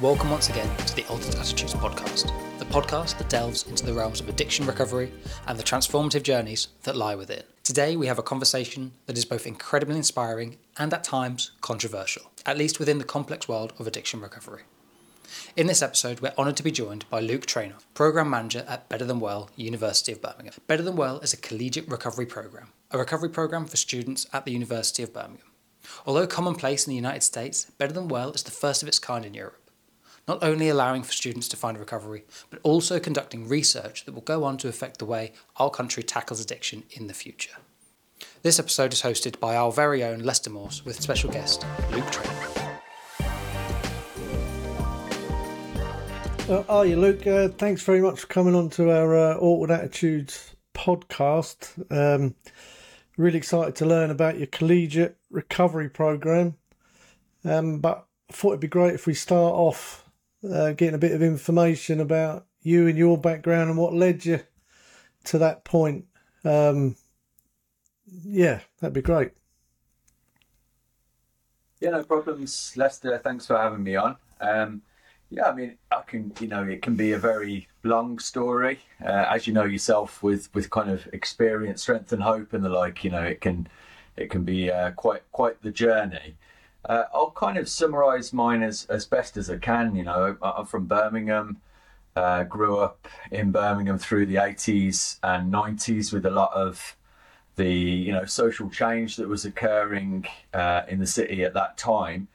Welcome once again to the Altered Attitudes podcast, the podcast that delves into the realms of addiction recovery and the transformative journeys that lie within. Today, we have a conversation that is both incredibly inspiring and at times controversial, at least within the complex world of addiction recovery. In this episode, we're honoured to be joined by Luke Trainor, Programme Manager at Better Than Well, University of Birmingham. Better Than Well is a collegiate recovery programme, a recovery programme for students at the University of Birmingham. Although commonplace in the United States, Better Than Well is the first of its kind in Europe not only allowing for students to find recovery, but also conducting research that will go on to affect the way our country tackles addiction in the future. This episode is hosted by our very own Lester Morse with special guest Luke Trainor. Uh, are you, Luke? Uh, thanks very much for coming on to our uh, Altered Attitudes podcast. Um, really excited to learn about your collegiate recovery program. Um, but I thought it'd be great if we start off uh, getting a bit of information about you and your background and what led you to that point. Um, yeah, that'd be great. Yeah, no problems, Lester. Thanks for having me on. Um, yeah, I mean, I can, you know, it can be a very long story, uh, as you know yourself, with with kind of experience, strength, and hope, and the like. You know, it can it can be uh, quite quite the journey. Uh, I'll kind of summarise mine as, as best as I can. You know, I'm from Birmingham, uh, grew up in Birmingham through the 80s and 90s with a lot of the you know social change that was occurring uh, in the city at that time.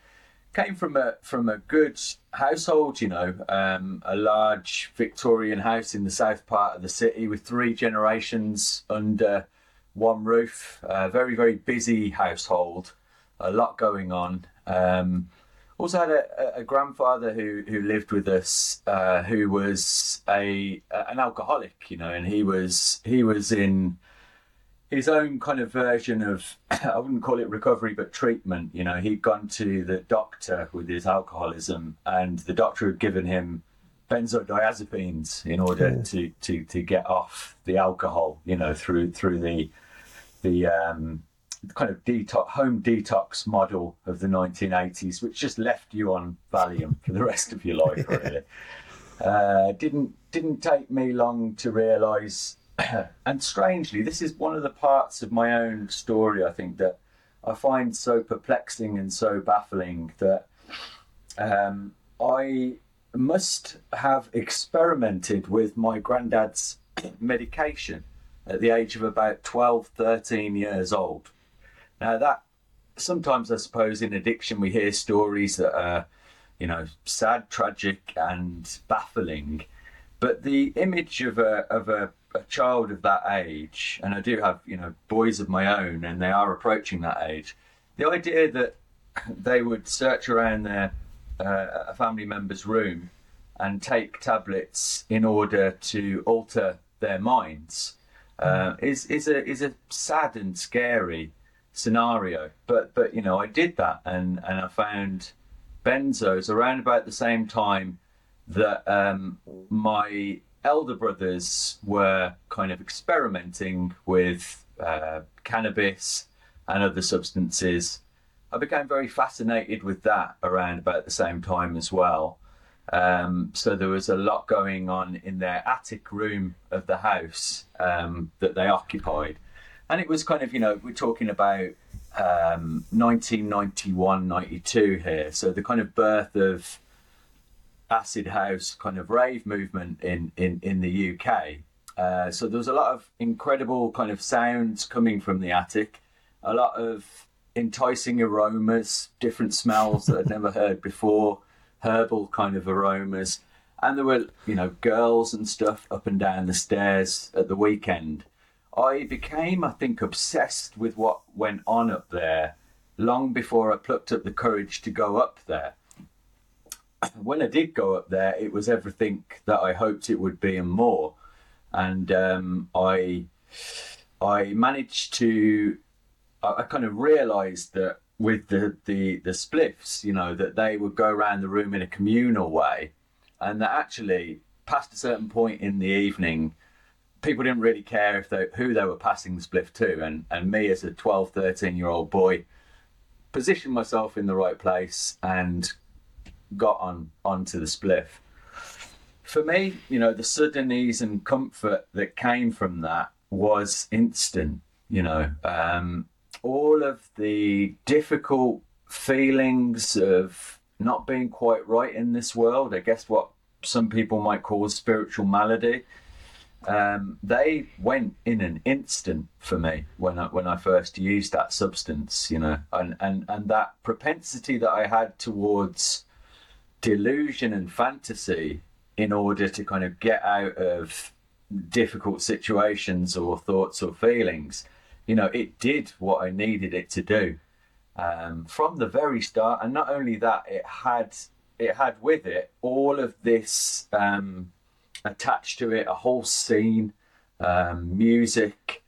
Came from a from a good household, you know, um, a large Victorian house in the south part of the city with three generations under one roof. A very very busy household a lot going on. Um, also had a, a, grandfather who, who lived with us, uh, who was a an alcoholic, you know, and he was he was in his own kind of version of I wouldn't call it recovery, but treatment. You know, he'd gone to the doctor with his alcoholism, and the doctor had given him benzodiazepines in order yeah. to, to to get off the alcohol. You know, through through the the um, kind of detox, home detox model of the 1980s, which just left you on Valium for the rest of your life, really. uh, didn't didn't take me long to realise, and strangely, this is one of the parts of my own story. I think that I find so perplexing and so baffling that um, I must have experimented with my granddad's medication at the age of about 12, 13 years old. Now that sometimes I suppose in addiction we hear stories that are, you know, sad, tragic, and baffling. But the image of a of a, a child of that age, and I do have you know boys of my own, and they are approaching that age. The idea that they would search around their uh, a family member's room and take tablets in order to alter their minds uh, is is a is a sad and scary scenario. But but you know, I did that and and I found benzos around about the same time that um, my elder brothers were kind of experimenting with uh, cannabis and other substances. I became very fascinated with that around about the same time as well. Um, so there was a lot going on in their attic room of the house um, that they occupied and it was kind of you know we're talking about um, 1991 92 here. So the kind of birth of acid house kind of rave movement in in in the uk uh, so there was a lot of incredible kind of sounds coming from the attic a lot of enticing aromas different smells that i'd never heard before herbal kind of aromas. And there were you know girls and stuff up and down the stairs at the weekend I became, I think, obsessed with what went on up there long before I plucked up the courage to go up there. When I did go up there, it was everything that I hoped it would be and more. And um, I, I managed to, I, I kind of realised that with the, the the spliffs, you know, that they would go around the room in a communal way, and that actually, past a certain point in the evening, people didn't really care if they, who they were passing the spliff to. And, and me, as a 12, 13 year old boy, positioned myself in the right place and got on onto the spliff. For me, you know, the sudden ease and comfort that came from that was instant. You know, um, all of the difficult feelings of not being quite right in this world. I guess what some people might call spiritual malady. Um, they went in an instant for me when I when I first used that substance, you know, and, and, and that propensity that I had towards delusion and fantasy in order to kind of get out of difficult situations or thoughts or feelings, you know, it did what I needed it to do um, from the very start. And not only that, it had it had with it all of this um, attached to it, a whole scene, um, music,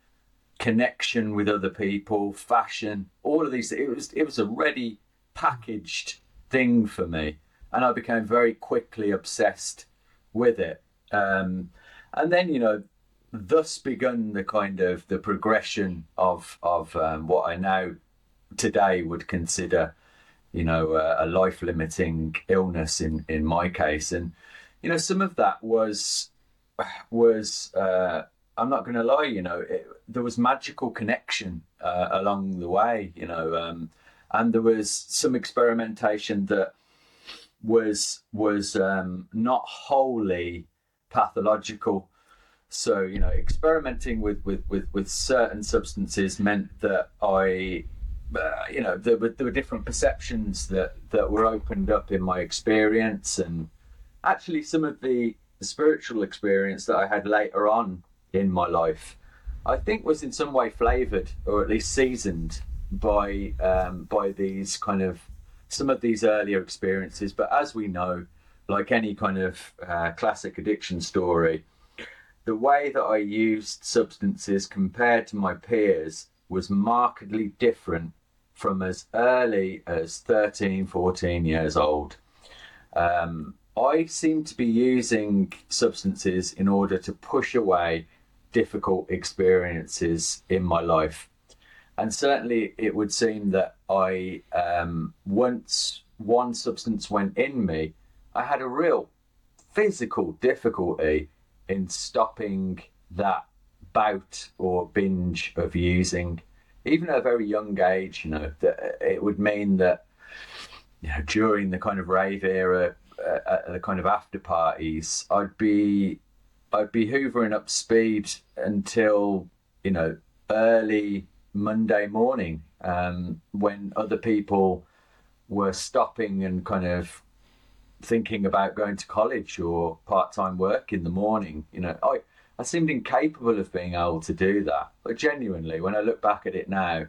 connection with other people, fashion, all of these. It was it was a ready packaged thing for me, and I became very quickly obsessed with it. Um, and then you know, thus begun the kind of the progression of of um, what I now today would consider, you know, a life limiting illness in in my case, and you know, some of that was was uh, I'm not going to lie, you know, it, there was magical connection uh, along the way, you know, um, and there was some experimentation that was was um, not wholly pathological. So you know, experimenting with with with, with certain substances meant that I uh, you know, there were there were different perceptions that that were opened up in my experience, and actually some of the, spiritual experience that I had later on in my life, I think was in some way flavored or at least seasoned by um, by these kind of some of these earlier experiences. But as we know, like any kind of uh, classic addiction story, the way that I used substances compared to my peers was markedly different from as early as 13, 14 years old. Um, I seem to be using substances in order to push away difficult experiences in my life. And certainly it would seem that I, um, once one substance went in me, I had a real physical difficulty in stopping that bout or binge of using even at a very young age, you know, that it would mean that you know during the kind of rave era, uh, at the kind of after parties, I'd be I'd be hoovering up speed until you know early Monday morning um, when other people were stopping and kind of thinking about going to college or part time work in the morning. You know, I I seemed incapable of being able to do that. But genuinely, when I look back at it now,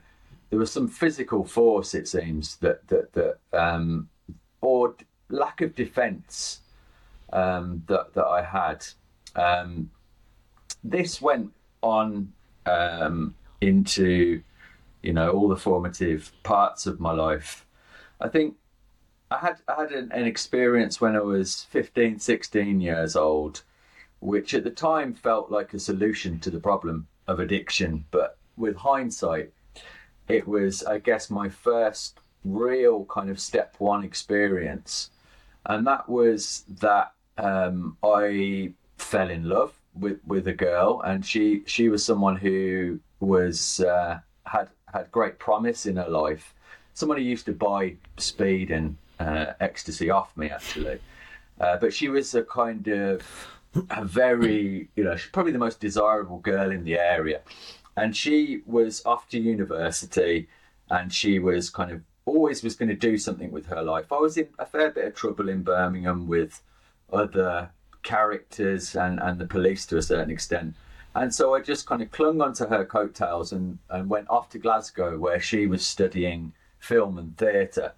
there was some physical force. It seems that that that um, or lack of defence um, that that I had. Um, this went on um, into you know all the formative parts of my life. I think I had I had an, an experience when I was 15, 16 years old which at the time felt like a solution to the problem of addiction. But with hindsight, it was, I guess, my first real kind of step one experience. And that was that um, I fell in love with, with a girl, and she, she was someone who was uh, had had great promise in her life. Someone who used to buy speed and uh, ecstasy off me, actually. Uh, but she was a kind of a very, you know, she's probably the most desirable girl in the area. And she was off to university and she was kind of always was going to do something with her life. I was in a fair bit of trouble in Birmingham with other characters and, and the police to a certain extent. And so I just kind of clung onto her coattails and, and went off to Glasgow where she was studying film and theatre.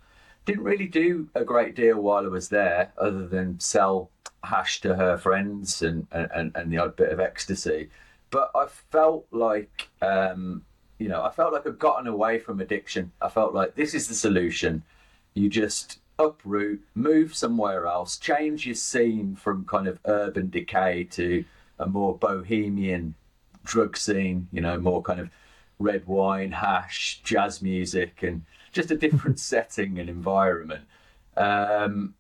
Didn't really do a great deal while I was there other than sell hash to her friends and, and, and the odd bit of ecstasy. But I felt like, um, you know, I felt like I'd gotten away from addiction. I felt like this is the solution. You just uproot, move somewhere else, change your scene from kind of urban decay to a more bohemian drug scene, you know, more kind of red wine, hash, jazz music, and just a different setting and environment. Um,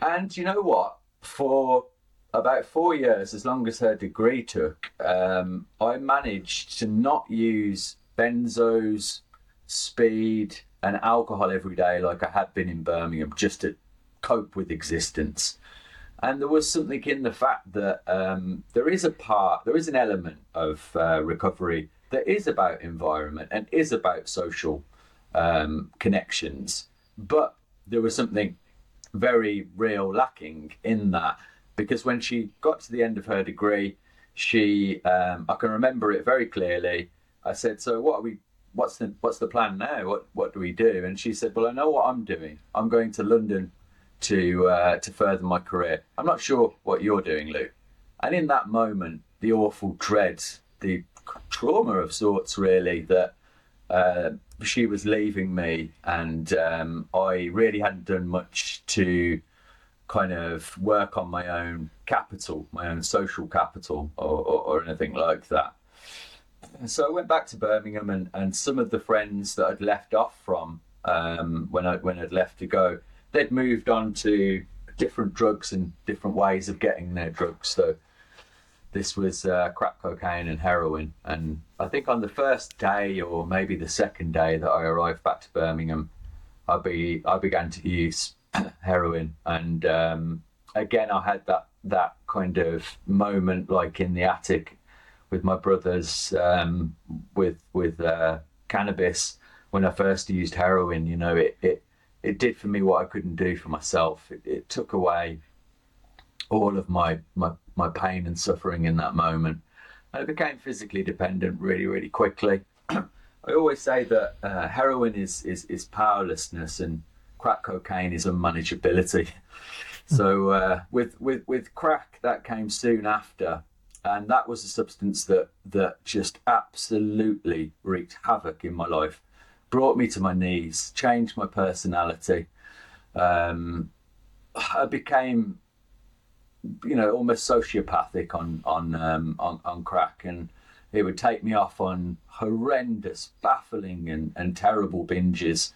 And you know what? For about four years, as long as her degree took, um, I managed to not use benzos, speed, and alcohol every day like I had been in Birmingham just to cope with existence. And there was something in the fact that um, there is a part, there is an element of uh, recovery that is about environment and is about social um, connections. But there was something very real lacking in that because when she got to the end of her degree, she um, I can remember it very clearly. I said, "So what are we? What's the what's the plan now? What what do we do?" And she said, "Well, I know what I'm doing. I'm going to London to uh, to further my career. I'm not sure what you're doing, Lou." And in that moment, the awful dread, the trauma of sorts, really that. Uh, she was leaving me, and um, I really hadn't done much to kind of work on my own capital, my own social capital, or, or, or anything like that. so I went back to Birmingham, and, and some of the friends that I'd left off from um, when I when I'd left to go, they'd moved on to different drugs and different ways of getting their drugs. So this was uh, crack cocaine and heroin. And I think on the first day, or maybe the second day that I arrived back to Birmingham, I be I began to use heroin, and um, again I had that that kind of moment like in the attic with my brothers um, with with uh, cannabis when I first used heroin. You know, it it it did for me what I couldn't do for myself. It, it took away all of my my my pain and suffering in that moment. And I became physically dependent really, really quickly. I always say that uh, heroin is, is, is powerlessness and crack cocaine is unmanageability. so uh, with, with, with crack, that came soon after. And that was a substance that, that just absolutely wreaked havoc in my life, brought me to my knees, changed my personality. Um, I became you know, almost sociopathic on on um, on, on crack, and it would take me off on horrendous, baffling, and, and terrible binges,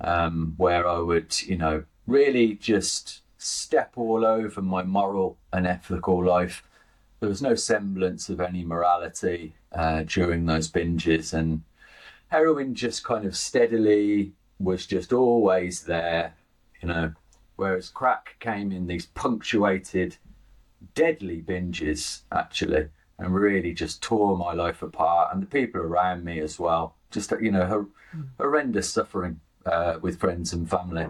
um, where I would, you know, really just step all over my moral and ethical life. There was no semblance of any morality uh, during those binges, and heroin just kind of steadily was just always there, you know, whereas crack came in these punctuated, deadly binges, actually, and really just tore my life apart and the people around me as well. Just, you know, hor- horrendous suffering uh, with friends and family.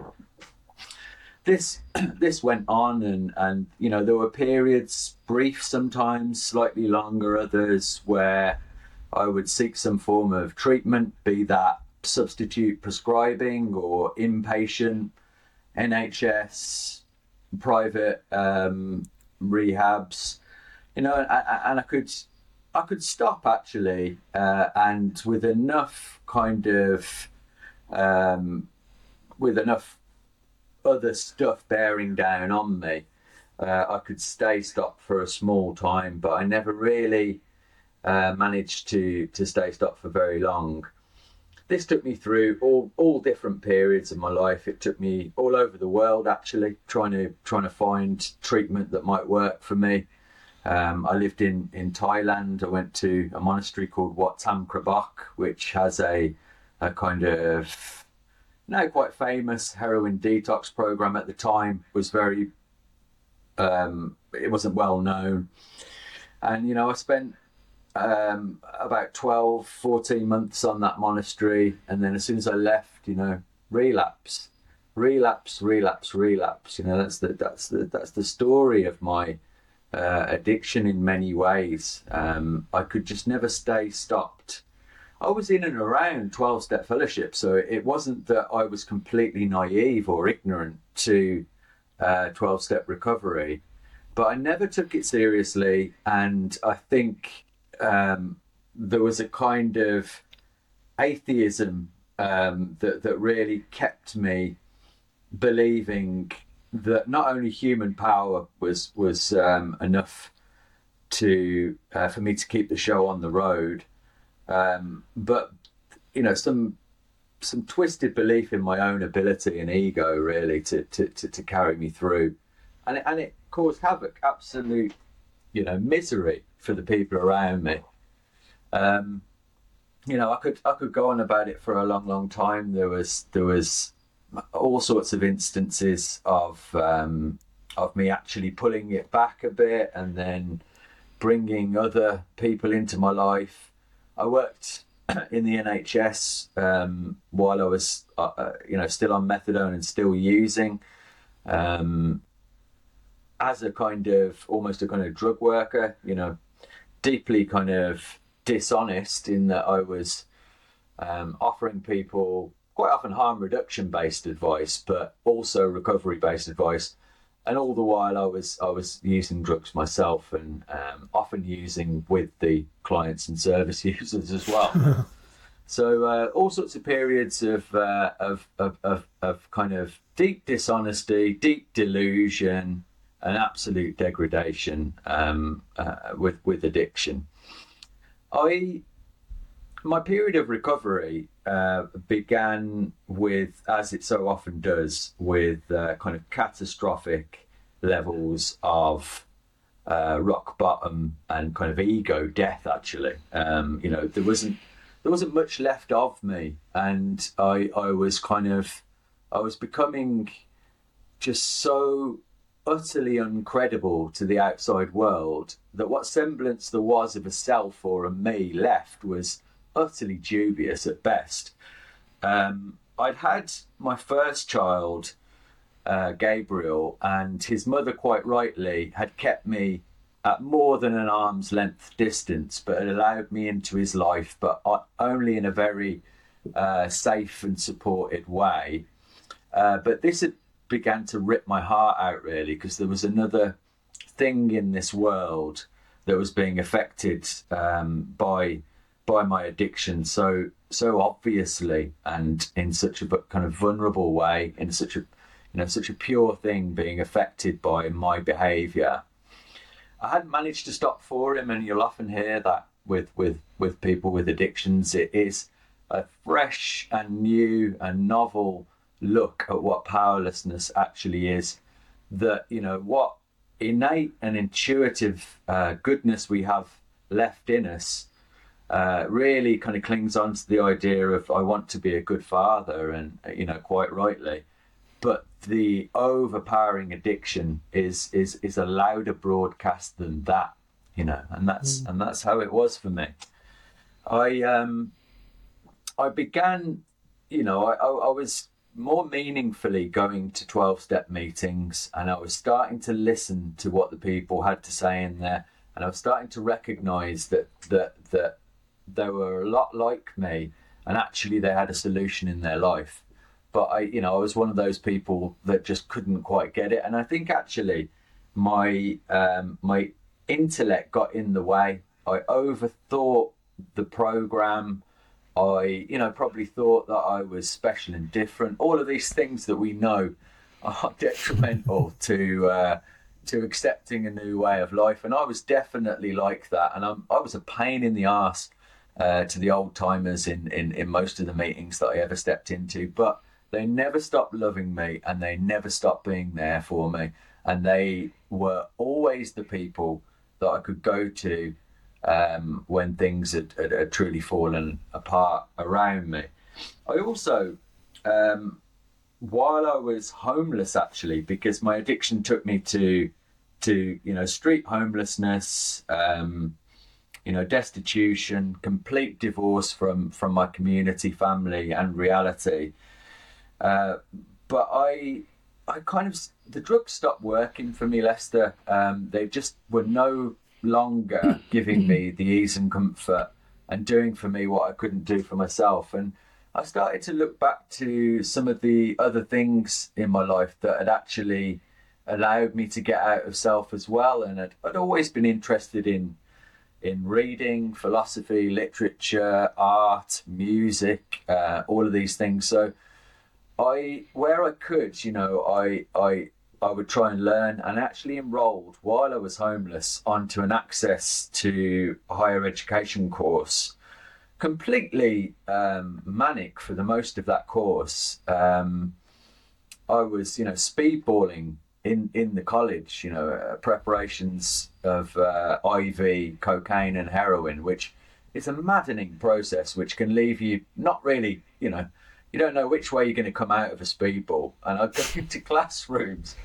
This this went on, and and you know there were periods, brief sometimes, slightly longer, others where I would seek some form of treatment, be that substitute prescribing or inpatient NHS, private um, rehabs, you know, and, I could, I could stop actually, uh, and with enough kind of, um, with enough other stuff bearing down on me, uh, I could stay stopped for a small time, but I never really uh, managed to to stay stopped for very long this took me through all all different periods of my life. It took me all over the world actually, trying to trying to find treatment that might work for me. Um, I lived in in Thailand. I went to a monastery called Wat Tam which has a a kind of now quite famous heroin detox program. At the time, was very um, it wasn't well known, and you know I spent um, about 12, 14 months on that monastery. And then as soon as I left, you know, relapse, relapse, relapse, relapse. You know, that's the, that's the, that's the story of my uh, addiction in many ways. Um, I could just never stay stopped. I was in and around 12 step fellowship, so it wasn't that I was completely naive or ignorant to 12 uh, step recovery, but I never took it seriously. And I think um, there was a kind of atheism um, that that really kept me believing that not only human power was was um, enough to uh, for me to keep the show on the road, um, but you know some some twisted belief in my own ability and ego really to to, to, to carry me through. and it, and it caused havoc, absolute, you know, misery for the people around me. Um, you know, I could I could go on about it for a long, long time. There was there was all sorts of instances of um, of me actually pulling it back a bit and then bringing other people into my life. I worked in the NHS um, while I was, uh, uh, you know, still on methadone and still using, um, as a kind of almost a kind of drug worker. You know, deeply kind of dishonest in that I was um, offering people quite often harm reduction based advice, but also recovery based advice. And all the while, I was I was using drugs myself, and um, often using with the clients and service users as well. so uh, all sorts of periods of, uh, of, of of of kind of deep dishonesty, deep delusion, and absolute degradation um, uh, with with addiction. I my period of recovery uh, began with, as it so often does, with uh, kind of catastrophic levels of uh, rock bottom and kind of ego death. Actually, um, you know, there wasn't there wasn't much left of me, and I I was kind of I was becoming just so utterly uncredible to the outside world that what semblance there was of a self or a me left was utterly dubious at best. Um, I'd had my first child, uh, Gabriel, and his mother, quite rightly, had kept me at more than an arm's length distance, but had allowed me into his life, but only in a very uh, safe and supported way. Uh, but this had began to rip my heart out really because there was another thing in this world that was being affected um, by by my addiction so so obviously and in such a kind of vulnerable way in such a you know such a pure thing being affected by my behavior i hadn't managed to stop for him. And you'll often hear that with with with people with addictions. It is a fresh and new and novel look at what powerlessness actually is that you know what innate and intuitive uh, goodness we have left in us uh, really kind of clings on to the idea of I want to be a good father, and you know, quite rightly. But the overpowering addiction is is is a louder broadcast than that, you know, and that's mm. and that's how it was for me. I um I began, you know, I, I, I was more meaningfully going to 12 step meetings and I was starting to listen to what the people had to say in there and I was starting to recognize that that that they were a lot like me, and actually they had a solution in their life. But I, you know, I was one of those people that just couldn't quite get it, and I think actually my um, my intellect got in the way. I overthought the program. I, you know, probably thought that I was special and different. All of these things that we know are detrimental to uh, to accepting a new way of life, and I was definitely like that. And I'm, I was a pain in the ass uh, to the old timers in, in, in most of the meetings that I ever stepped into. But they never stopped loving me and they never stopped being there for me. And they were always the people that I could go to um, when things had, had, had, truly fallen apart around me. I also, um, while I was homeless, actually, because my addiction took me to to you know street homelessness, um, you know, destitution, complete divorce from from my community, family, and reality. Uh, but I, I kind of the drugs stopped working for me, Lester. Um, they just were no longer giving me the ease and comfort and doing for me what I couldn't do for myself. And I started to look back to some of the other things in my life that had actually allowed me to get out of self as well. And I'd, I'd always been interested in in reading, philosophy, literature, art, music, uh, all of these things. So I, where I could, you know, I, I, I would try and learn and actually enrolled while I was homeless onto an access to higher education course. Completely um, manic for the most of that course. Um, I was, you know, speedballing in in the college. You know, uh, preparations of uh, IV, cocaine, and heroin, which is a maddening process, which can leave you not really, you know, you don't know which way you're going to come out of a speedball. And I go into classrooms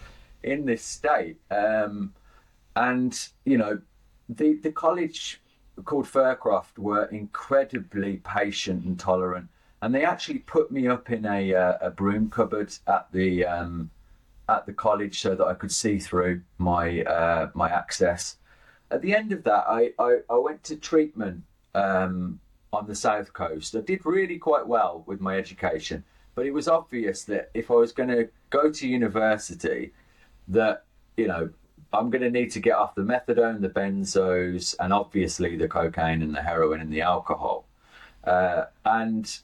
in this state, um, and you know, the the college called Fircroft were incredibly patient and tolerant, and they actually put me up in a uh, a broom cupboard at the um, at the college so that I could see through my uh, my access. At the end of that, I, I, I went to treatment um, on the south coast. I did really quite well with my education, but it was obvious that if I was going to go to university, that you know I'm going to need to get off the methadone, the benzos, and obviously the cocaine and the heroin and the alcohol. Uh, and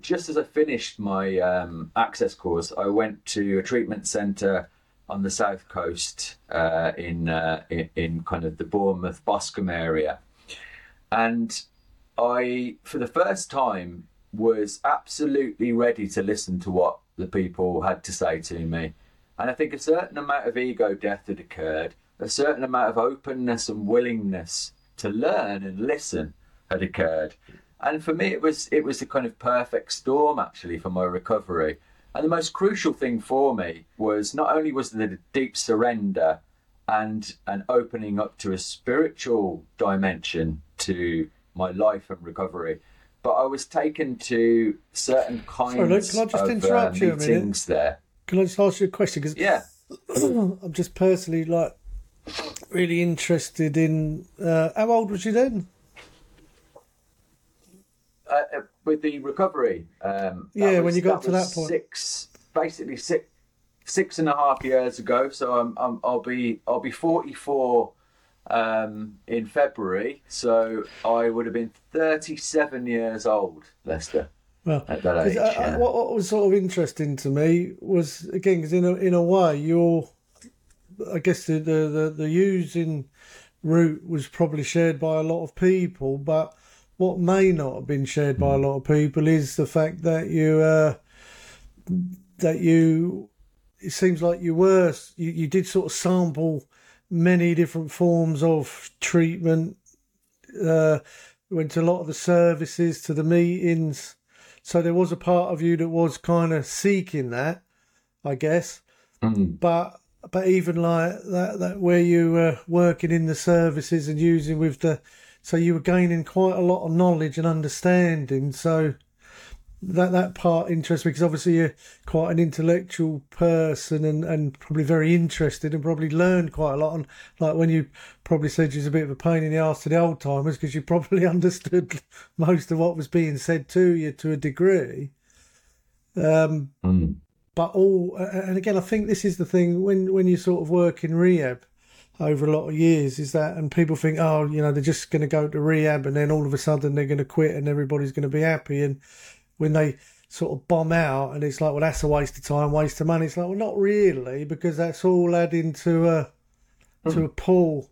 just as I finished my um, access course, I went to a treatment centre on the south coast uh, in, uh, in, in kind of the Bournemouth Boscombe area, and I, for the first time, was absolutely ready to listen to what the people had to say to me. And I think a certain amount of ego death had occurred, a certain amount of openness and willingness to learn and listen had occurred. And for me, it was it was a kind of perfect storm actually for my recovery. And the most crucial thing for me was not only was the deep surrender and an opening up to a spiritual dimension to my life and recovery, but I was taken to certain kinds Sorry, Luke, can I just of interrupt uh, you a minute? meetings there. Can I just ask you a question? Because Yeah. I'm just personally like really interested in. Uh, how old was you then? Uh, uh, with the recovery. Um, Yeah, when you got to that six, basically six, six and a half years ago. So I'm, I'm I'll be I'll be 44 um, in February. So I would have been 37 years old, Lester. Well, At that age, uh, uh, yeah. what, what was sort of interesting to me was again because in a in a way you're, I guess the the the, the using route was probably shared by a lot of people, but what may not have been shared by a lot of people is the fact that you uh, that you it seems like you were you, you did sort of sample many different forms of treatment uh, went to a lot of the services to the meetings. So there was a part of you that was kind of seeking that i guess. Mm. but but even like that that where you were working in the services and using with the so you were gaining quite a lot of knowledge and understanding. So that that part interests me because obviously you're quite an intellectual person and, and probably very interested and probably learned quite a lot. And like when you probably said you was a bit of a pain in the ass to the old timers because you probably understood most of what was being said to you to a degree. Um Mm. but all and again i think this is the thing when when you sort of work in rehab over a lot of years is that and people think oh you know they're just going to go to rehab and then all of a sudden they're going to quit and everybody's going to be happy. And when they sort of bomb out and it's like well that's a waste of time waste of money it's like well not really because that's all adding to a to a pool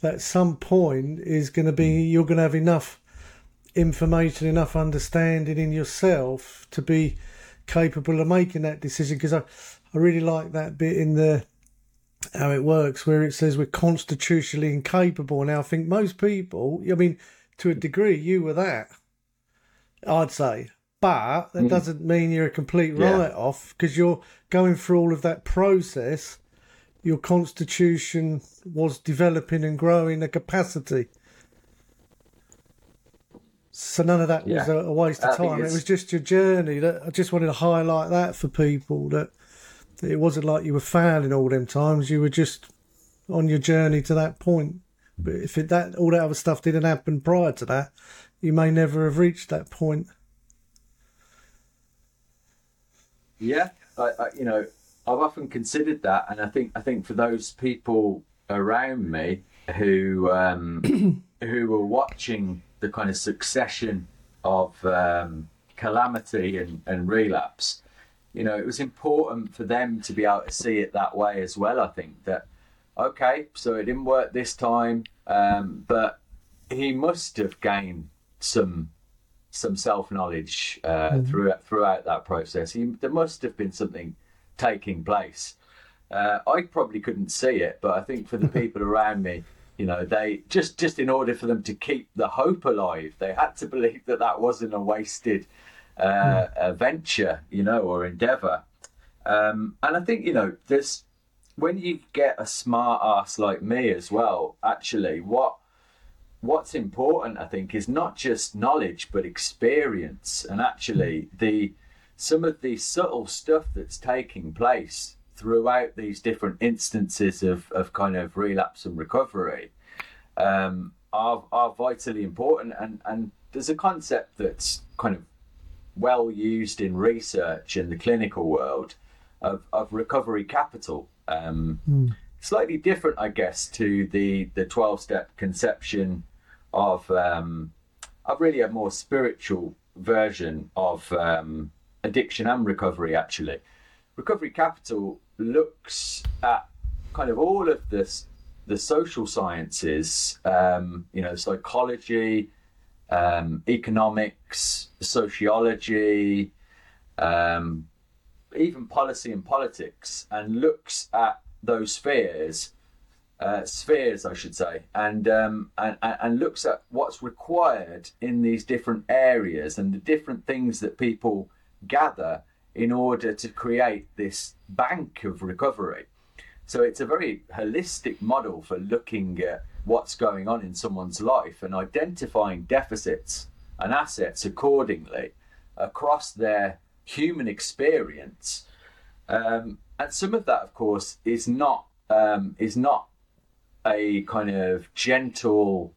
that at some point is going to be you're going to have enough information enough understanding in yourself to be capable of making that decision. Because I, I really like that bit in the how it works where it says we're constitutionally incapable Now, I think most people I mean to a degree you were that I'd say but that doesn't mean you're a complete Yeah. write-off because you're going through all of that process your constitution was developing and growing a capacity so none of that was Yeah. a, a waste of time. It was just your journey. That I just wanted to highlight that for people that it wasn't like you were failing all them times. You were just on your journey to that point. But if it, that all that other stuff didn't happen prior to that, you may never have reached that point. Yeah, I, I, you know, I've often considered that, and I think I think for those people around me who um, who were watching the kind of succession of um, calamity and, and relapse, you know, it was important for them to be able to see it that way as well. I think that okay, so it didn't work this time, um, but he must have gained some some self knowledge uh, throughout throughout that process. He, there must have been something taking place, Uh, I probably couldn't see it, but I think for the people around me, you know, they just just in order for them to keep the hope alive, they had to believe that that wasn't a wasted uh, a venture, you know, or endeavor. Um, and I think you know, this when you get a smart ass like me as well. Actually, what what's important, I think, is not just knowledge but experience, and actually the some of the subtle stuff that's taking place throughout these different instances of, of kind of relapse and recovery um, are, are vitally important. And, and there's a concept that's kind of well used in research in the clinical world of, of recovery capital. Um, mm. Slightly different, I guess, to the, the 12 step conception of, um, of really a more spiritual version of um, addiction and recovery, actually. Recovery Capital looks at kind of all of this, the social sciences, um, you know, psychology, um, economics, sociology, um, even policy and politics, and looks at those spheres, uh, spheres, I should say, and, um, and and looks at what's required in these different areas and the different things that people gather in order to create this bank of recovery. So it's a very holistic model for looking at what's going on in someone's life and identifying deficits and assets accordingly across their human experience. Um, and some of that, of course, is not um, is not a kind of gentle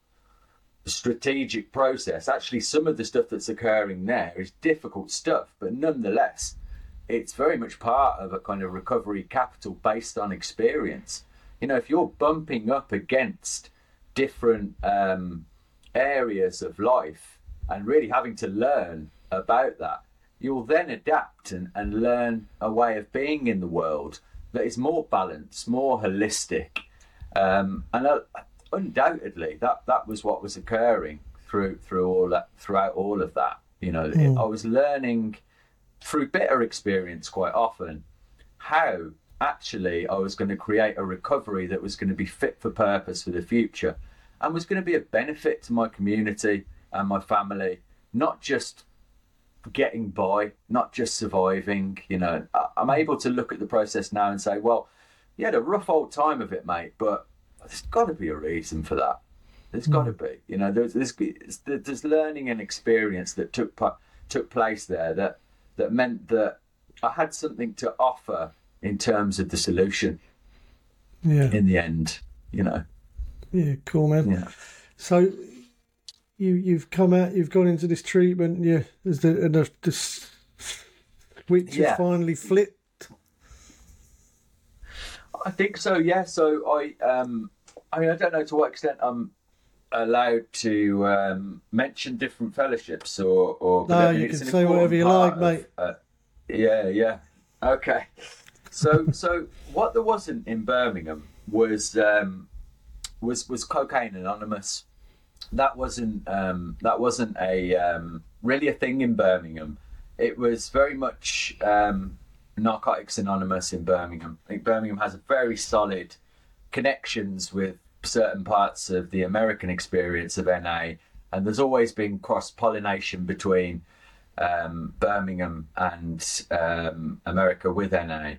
strategic process. Actually, some of the stuff that's occurring there is difficult stuff, but nonetheless, it's very much part of a kind of recovery capital based on experience. You know, if you're bumping up against different um, areas of life and really having to learn about that, you'll then adapt and, and learn a way of being in the world that is more balanced, more holistic. Um, and uh, undoubtedly, that, that was what was occurring through through all that throughout all of that. You know, mm. I was learning through bitter experience quite often how actually I was going to create a recovery that was going to be fit for purpose for the future and was going to be a benefit to my community and my family, not just getting by, not just surviving. You know, I'm able to look at the process now and say, well, you had a rough old time of it, mate, but there's got to be a reason for that. There's hmm. got to be. You know, there's, there's, there's learning and experience that took took place there that that meant that I had something to offer in terms of the solution. Yeah. In the end, you know. Yeah, cool, man. Yeah. So you you've come out, you've gone into this treatment. Yeah, is the and the, the switch yeah. finally flipped. I think so. Yeah. So I um, I mean, I don't know to what extent I'm allowed to um, mention different fellowships or, or no, you can say whatever you like, of, mate. Uh, yeah, yeah. Okay. So, so what there wasn't in Birmingham was um, was was cocaine anonymous. That wasn't um, that wasn't a um, really a thing in Birmingham. It was very much um, narcotics anonymous in Birmingham. I think Birmingham has a very solid connections with certain parts of the American experience of NA, and there's always been cross pollination between um, Birmingham and um, America with NA.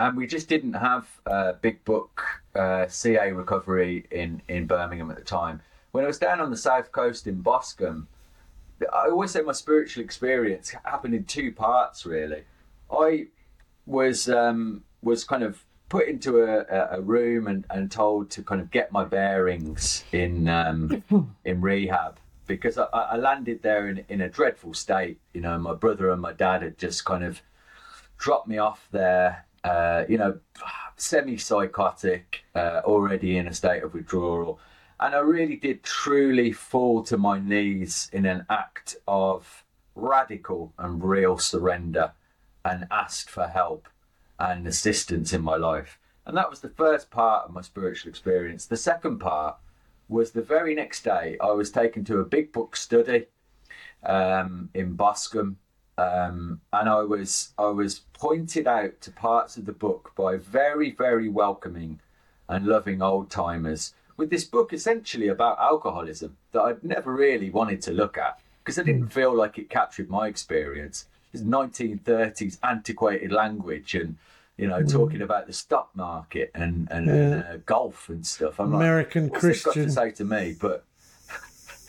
And we just didn't have a big book uh, CA recovery in, in Birmingham at the time. When I was down on the south coast in Boscombe, I always say my spiritual experience happened in two parts, really. I was um, was kind of put into a, a room and, and told to kind of get my bearings in um, in rehab because I, I, landed there in, in a dreadful state. You know, my brother and my dad had just kind of dropped me off there. Uh, you know, semi psychotic, uh, already in a state of withdrawal. And I really did truly fall to my knees in an act of radical and real surrender and asked for help and assistance in my life. And that was the first part of my spiritual experience. The second part was the very next day, I was taken to a big book study um, in Boscombe. Um, and I was I was pointed out to parts of the book by very very welcoming and loving old timers with this book essentially about alcoholism that I'd never really wanted to look at because I didn't feel like it captured my experience. It's 1930s antiquated language and you know talking about the stock market and and Yeah. uh, golf and stuff. I'm American like, this got to say to me? But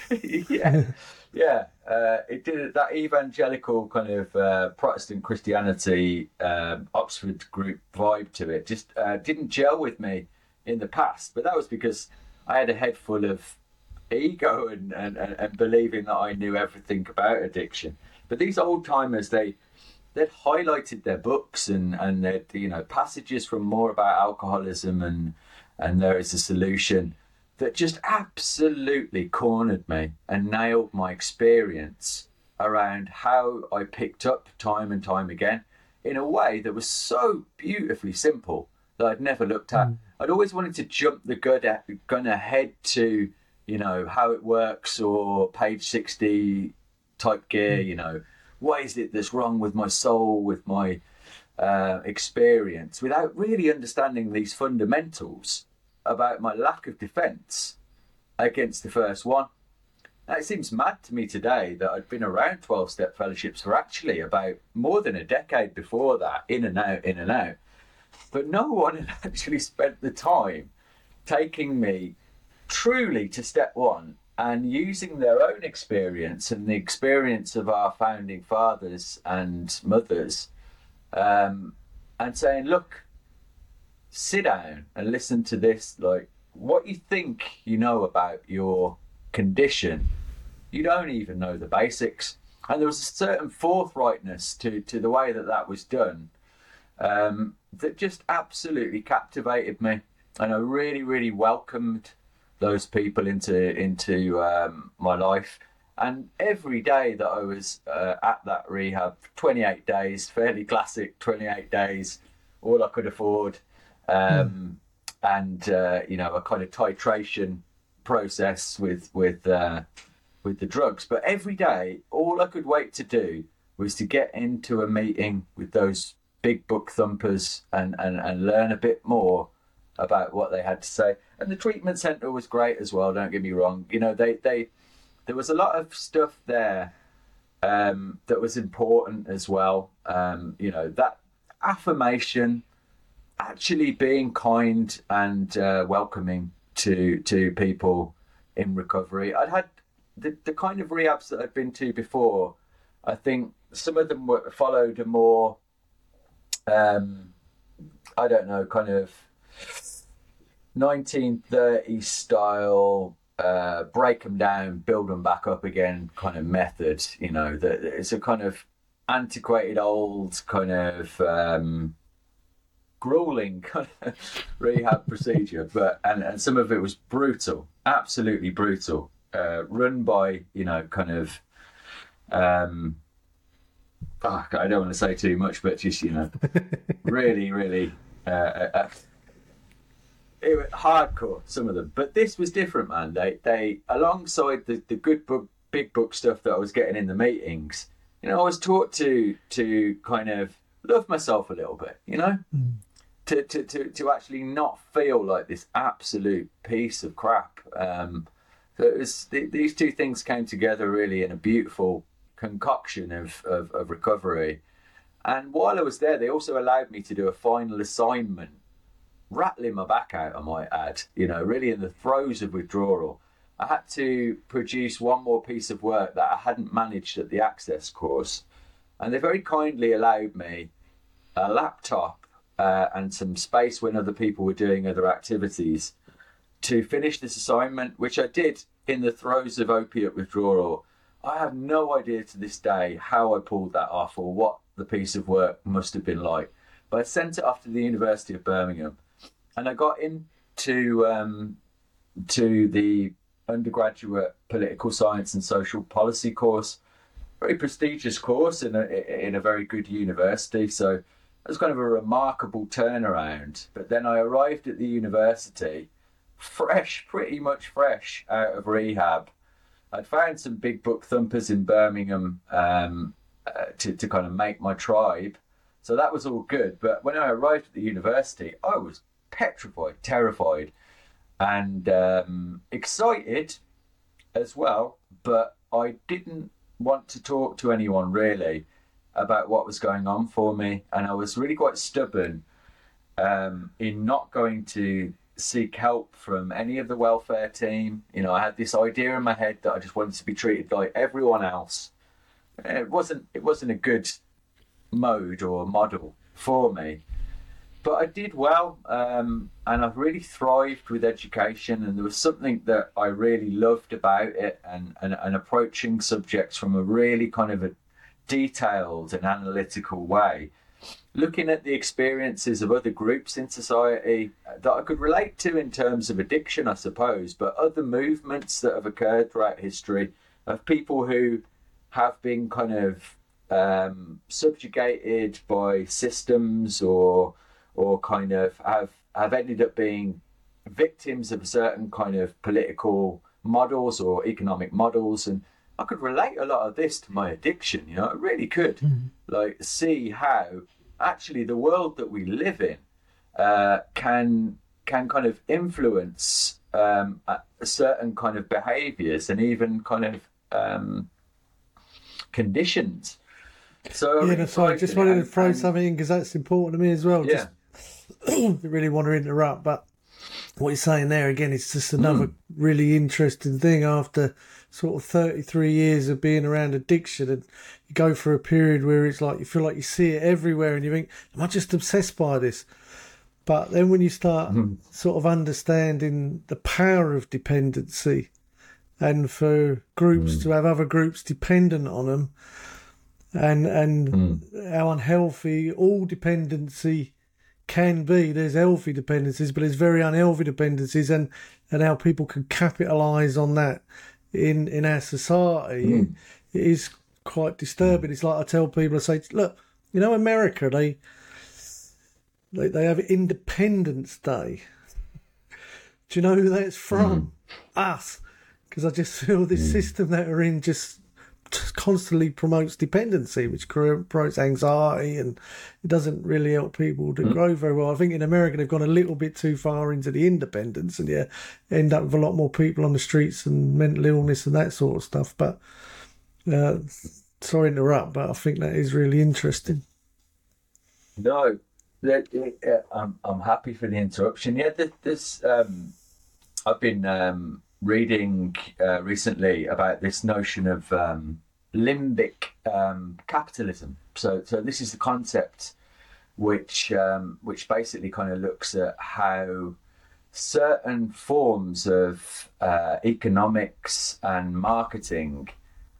yeah, yeah, uh, it did that evangelical kind of uh, Protestant Christianity um, Oxford group vibe to it. Just uh, didn't gel with me in the past, but that was because I had a head full of ego and, and, and, believing that I knew everything about addiction. But these old timers, they they'd highlighted their books and and they'd you know passages from more about alcoholism and and there is a solution that just absolutely cornered me and nailed my experience around how I picked up time and time again in a way that was so beautifully simple that I'd never looked at. I'd always wanted to jump the gun, ahead to, you know, how it works or page 60 type gear, you know, what is it that's wrong with my soul, with my uh, experience, without really understanding these fundamentals about my lack of defence against the first one. Now, it seems mad to me today that I'd been around 12 step fellowships for actually about more than a decade before that, in and out, in and out. But no one had actually spent the time taking me truly to step one and using their own experience and the experience of our founding fathers and mothers um, and saying, look, sit down and listen to this. Like, what you think you know about your condition, you don't even know the basics. And there was a certain forthrightness to, to the way that that was done um, that just absolutely captivated me. And I really, really welcomed those people into into um, my life. And every day that I was uh, at that rehab, 28 days, fairly classic 28 days, all I could afford. Um, And, uh, you know, a kind of titration process with, with, uh, with the drugs. But every day, all I could wait to do was to get into a meeting with those big book thumpers and, and, and learn a bit more about what they had to say. And the treatment centre was great as well. Don't get me wrong. You know, they they there was a lot of stuff there um, that was important as well. Um, you know, that affirmation, actually being kind and uh, welcoming to to people in recovery. I'd had the the kind of rehabs that I'd been to before. I think some of them were followed a more um, I don't know, kind of 1930s style, uh, break them down, build them back up again kind of method. You know, that it's a kind of antiquated, old kind of um, grueling kind of rehab procedure, but and, and some of it was brutal, absolutely brutal, uh, run by you know kind of. Um, fuck, I don't want to say too much, but just you know, really, really uh, uh, it was hardcore. Some of them, but this was different, man. They they alongside the the good book, big book stuff that I was getting in the meetings. You know, I was taught to to kind of love myself a little bit. You know, to to to to actually not feel like this absolute piece of crap. Um, so it was th- these two things came together really in a beautiful concoction of, of, of recovery. And while I was there, they also allowed me to do a final assignment, rattling my back out, I might add, you know, really in the throes of withdrawal. I had to produce one more piece of work that I hadn't managed at the Access course. And they very kindly allowed me a laptop uh, and some space when other people were doing other activities to finish this assignment, which I did in the throes of opiate withdrawal. I have no idea to this day how I pulled that off or what the piece of work must have been like. But I sent it off to the University of Birmingham, and I got into um, to the undergraduate political science and social policy course. Very prestigious course in a in a very good university. So it was kind of a remarkable turnaround. But then I arrived at the university, fresh, pretty much fresh out of rehab. I'd found some big book thumpers in Birmingham um, uh, to to kind of make my tribe. So that was all good. But when I arrived at the university, I was petrified, terrified, and um, excited as well. But I didn't want to talk to anyone really about what was going on for me, and I was really quite stubborn um, in not going to seek help from any of the welfare team. You know, I had this idea in my head that I just wanted to be treated like everyone else. It wasn't. It wasn't a good mode or model for me. But I did well, um, and I've really thrived with education. And there was something that I really loved about it, and, and, and approaching subjects from a really kind of a detailed and analytical way looking at the experiences of other groups in society that I could relate to in terms of addiction, I suppose, but other movements that have occurred throughout history of people who have been kind of um, subjugated by systems or or kind of have have ended up being victims of certain kind of political models or economic models and I could relate a lot of this to my addiction, you know, I really could. Mm. Like see how actually the world that we live in uh, can can kind of influence um, certain kind of behaviors and even kind of um, conditions. So yeah, really sorry, I just wanted to throw and, something in because that's important to me as well. Yeah. Just really want to interrupt, but what you're saying there again is just another mm. really interesting thing after sort of 33 years of being around addiction and you go through a period where it's like you feel like you see it everywhere and you think am i just obsessed by this but then when you start mm. sort of understanding the power of dependency and for groups mm. to have other groups dependent on them and and mm. how unhealthy all dependency can be. There's healthy dependencies, but there's very unhealthy dependencies, and and how people can capitalize on that in in our society mm. it is quite disturbing. It's like I tell people, I say, look, you know, America, they they, they have Independence Day. Do you know who that's from? Mm. Us. Because I just feel this mm. system that we're in just constantly promotes dependency, which promotes anxiety, and it doesn't really help people to mm. grow very well. I think in America they've gone a little bit too far into the independence, and yeah, end up with a lot more people on the streets and mental illness and that sort of stuff. But uh, sorry to interrupt, but I think that is really interesting. No, that, uh, I'm I'm happy for the interruption. Yeah, this um, I've been um, reading uh, recently about this notion of um, limbic um, capitalism. So, so this is the concept which um, which basically kind of looks at how certain forms of uh, economics and marketing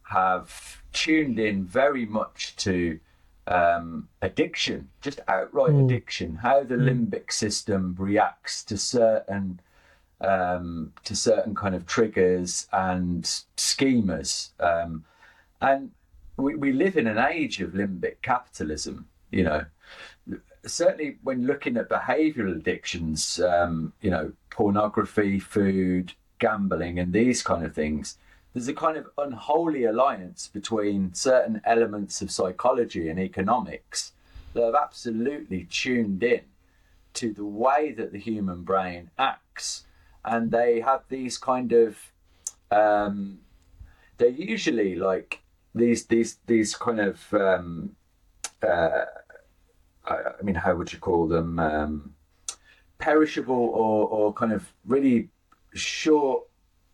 have tuned in very much to um, addiction, just outright mm. addiction, how the mm. limbic system reacts to certain um, to certain kind of triggers and schemas. Um, and we, we live in an age of limbic capitalism, you know. Certainly, when looking at behavioral addictions, um, you know, pornography, food, gambling, and these kind of things, there's a kind of unholy alliance between certain elements of psychology and economics that have absolutely tuned in to the way that the human brain acts and they have these kind of um, they're usually like these these these kind of um, uh, I, mean how would you call them um, perishable or or kind of really short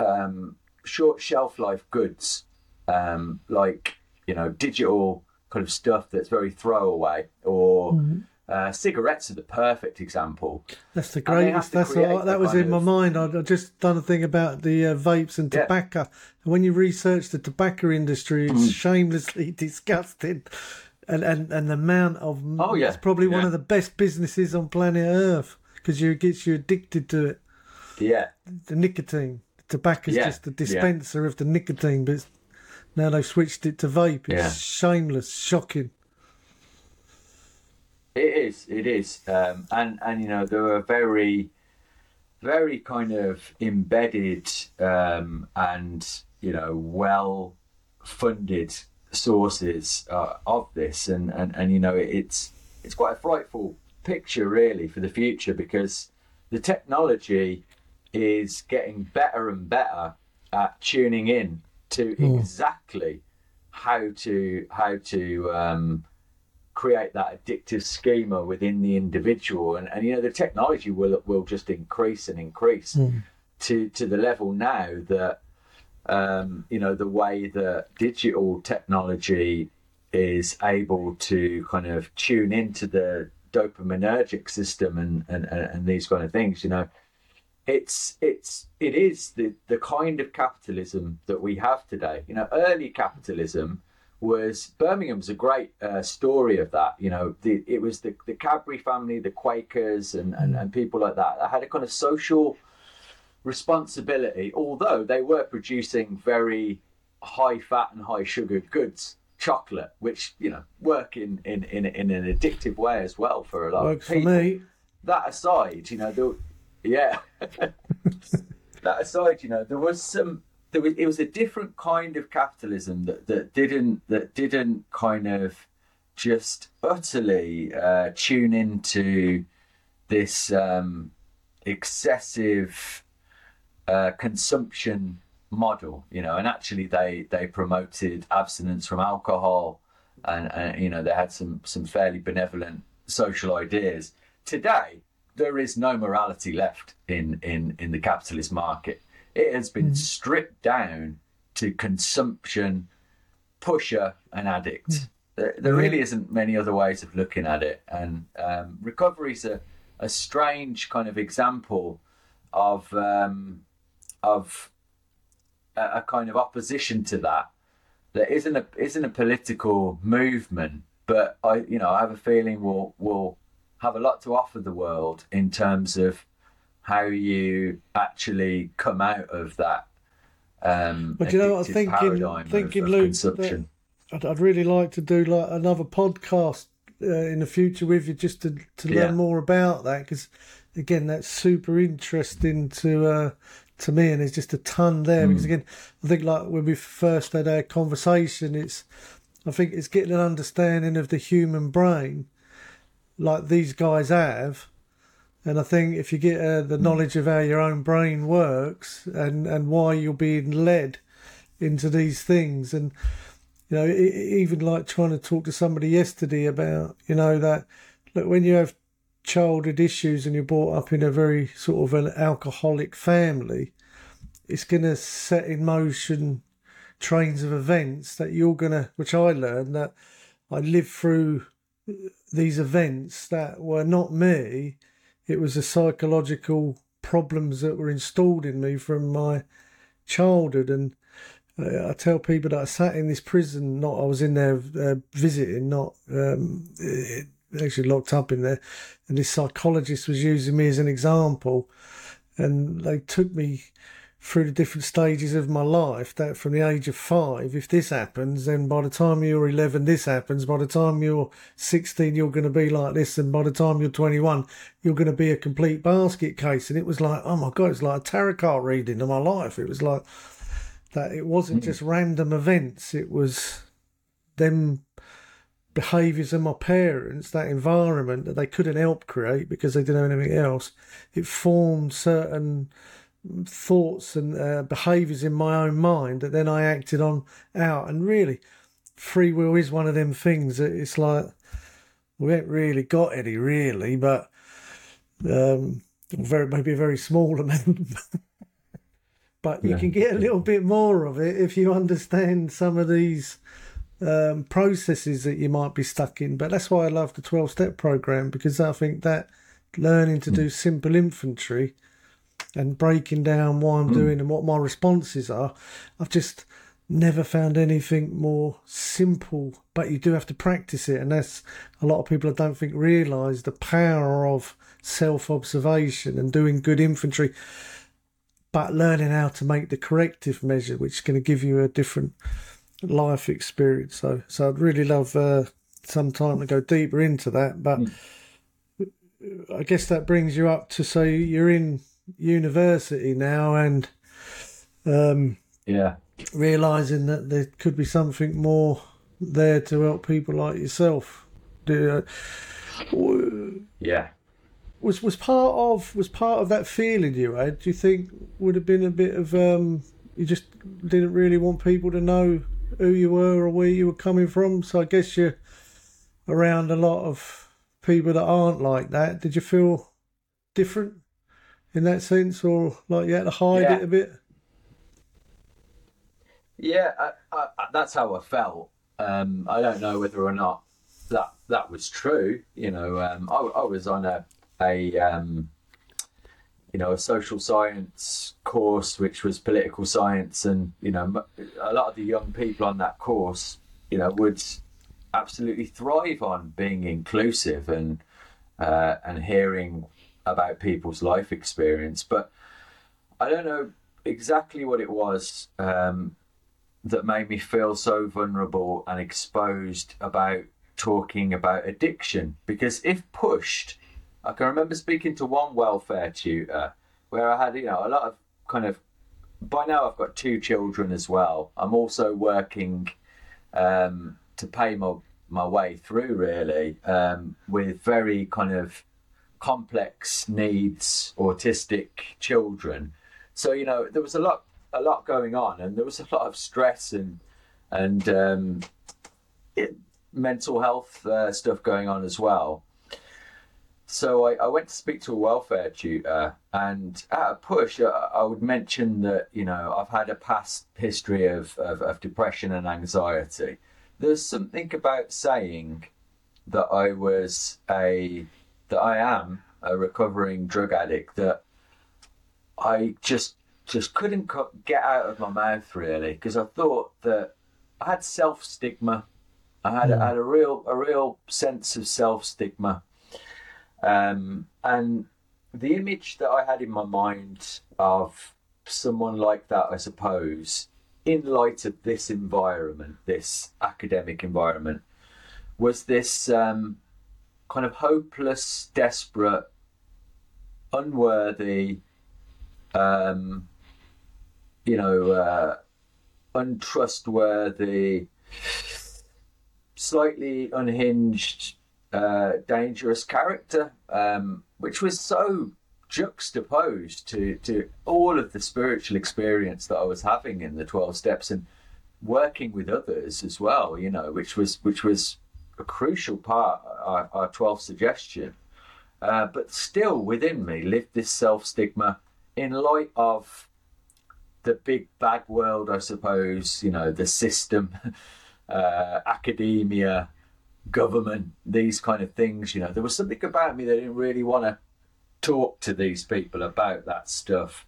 um, short shelf life goods um, like you know digital kind of stuff that's very throwaway or mm-hmm. Uh, cigarettes are the perfect example. That's the greatest. That's what, that was in of... my mind. I'd, just done a thing about the uh, vapes and tobacco. Yeah. And when you research the tobacco industry, it's mm. shamelessly disgusting. And, and and the amount of oh yeah, it's probably yeah. one of the best businesses on planet Earth because you it gets you addicted to it. Yeah, the nicotine. The tobacco is yeah. just the dispenser of the nicotine, but now they've switched it to vape. It's shameless, shocking. It is. It is. Um, and and you know there are very, very kind of embedded um, and you know well funded sources uh, of this, and, and and you know it's it's quite a frightful picture really for the future because the technology is getting better and better at tuning in to mm. exactly how to how to um, create that addictive schema within the individual and, and you know the technology will will just increase and increase mm. to to the level now that um, you know the way that digital technology is able to kind of tune into the dopaminergic system and, and, and these kind of things, you know, it's it's it is the the kind of capitalism that we have today. You know, early capitalism was Birmingham's a great uh, story of that. You know, the, it was the the Cadbury family, the Quakers, and, and and people like that that had a kind of social responsibility. Although they were producing very high fat and high sugar goods chocolate, which you know work in in in, in an addictive way as well for a lot Works of people. For me. That aside, you know, the, yeah. that aside, you know, there was some. There was it was a different kind of capitalism that that didn't that didn't kind of just utterly uh, tune into this um, excessive uh, consumption model, you know, and actually they they promoted abstinence from alcohol, and, and you know they had some some fairly benevolent social ideas. Today, there is no morality left in in in the capitalist market. It has been mm. stripped down to consumption, pusher, and addict. Mm. There, there really isn't many other ways of looking at it, and um, recovery is a a strange kind of example of um, of a, a kind of opposition to that. There isn't a isn't a political movement, but I you know I have a feeling we'll will have a lot to offer the world in terms of how you actually come out of that. Um, but you know, I'm thinking, thinking, of, Luke, I'd, I'd, really like to do like another podcast uh, in the future with you just to to learn yeah. more about that because again, that's super interesting to uh, to me, and there's just a ton there. Mm. Because again, I think like when we first had our conversation, it's I think it's getting an understanding of the human brain, like these guys have. And I think if you get uh, the hmm. knowledge of how your own brain works and, and why you're being led into these things, and you know, even like trying to talk to somebody yesterday about, you know, that look when you have childhood issues and you're brought up in a very sort of an alcoholic family, it's going to set in motion trains of events that you're going to, which I learned that I lived through these events that were not me. It was the psychological problems that were installed in me from my childhood. And uh, I tell people that I sat in this prison, not I was in there uh, visiting, not um, actually locked up in there, and this psychologist was using me as an example, and they took me through the different stages of my life that from the age of five if this happens then by the time you're 11 this happens. By the time you're 16 you're going to be like this. And by the time you're 21 you're going to be a complete basket case. And it was like oh my god it's like a tarot card reading of my life. It was like that. It wasn't mm. just random events. It was them behaviours of my parents, that environment that they couldn't help create because they didn't have anything else, it formed certain thoughts and uh, behaviours in my own mind that then I acted on out. And really, free will is one of them things that it's like we ain't really got any, really, but um, very maybe a very small amount. but you yeah. can get a little bit more of it if you understand some of these um, processes that you might be stuck in. But that's why I love the 12 step program because I think that learning to do simple inventory and breaking down what I'm mm. doing and what my responses are, I've just never found anything more simple. But you do have to practice it, and that's a lot of people I don't think realise the power of self observation and doing good inventory. But learning how to make the corrective measure, which is going to give you a different life experience. So, so I'd really love uh, some time to go deeper into that. But mm. I guess that brings you up to say you're in university now, and um, yeah, realizing that there could be something more there to help people like yourself. Do, uh, Yeah. was was part of was part of that feeling you had. Do you think would have been a bit of um, you just didn't really want people to know who you were or where you were coming from? So I guess you're around a lot of people that aren't like that. Did you feel different in that sense, or like you had to hide Yeah. it a bit? Yeah, I, I, that's how I felt. Um, I don't know whether or not that that was true. You know, um, I, I was on a a um, you know a social science course, which was political science, and you know a lot of the young people on that course, you know, would absolutely thrive on being inclusive and uh, and hearing about people's life experience. But I don't know exactly what it was. Um, that made me feel so vulnerable and exposed about talking about addiction. Because if pushed, I can remember speaking to one welfare tutor where I had, you know, a lot of kind of. By now, I've got two children as well. I'm also working um, to pay my my way through, really, um, with very kind of complex needs, autistic children. So you know, there was a lot a lot going on, and there was a lot of stress and and um, it, mental health uh, stuff going on as well. So I, I went to speak to a welfare tutor, and at a push, I, I would mention that you know I've had a past history of, of, of depression and anxiety. There's something about saying that I was a that I am a recovering drug addict that I just just couldn't co- get out of my mouth really because I thought that I had self stigma. I had, I had a real a real sense of self stigma, um, and the image that I had in my mind of someone like that, I suppose, in light of this environment, this academic environment, was this um, kind of hopeless, desperate, unworthy, um, you know, uh, untrustworthy, slightly unhinged, uh, dangerous character, um, which was so juxtaposed to, to all of the spiritual experience that I was having in the 12 steps and working with others as well, you know, which was, which was a crucial part our, our 12 suggestion. Uh, but still within me lived this self stigma in light of the big bad world, I suppose, you know, the system, uh, academia, government, these kind of things. You know, there was something about me that didn't really want to talk to these people about that stuff.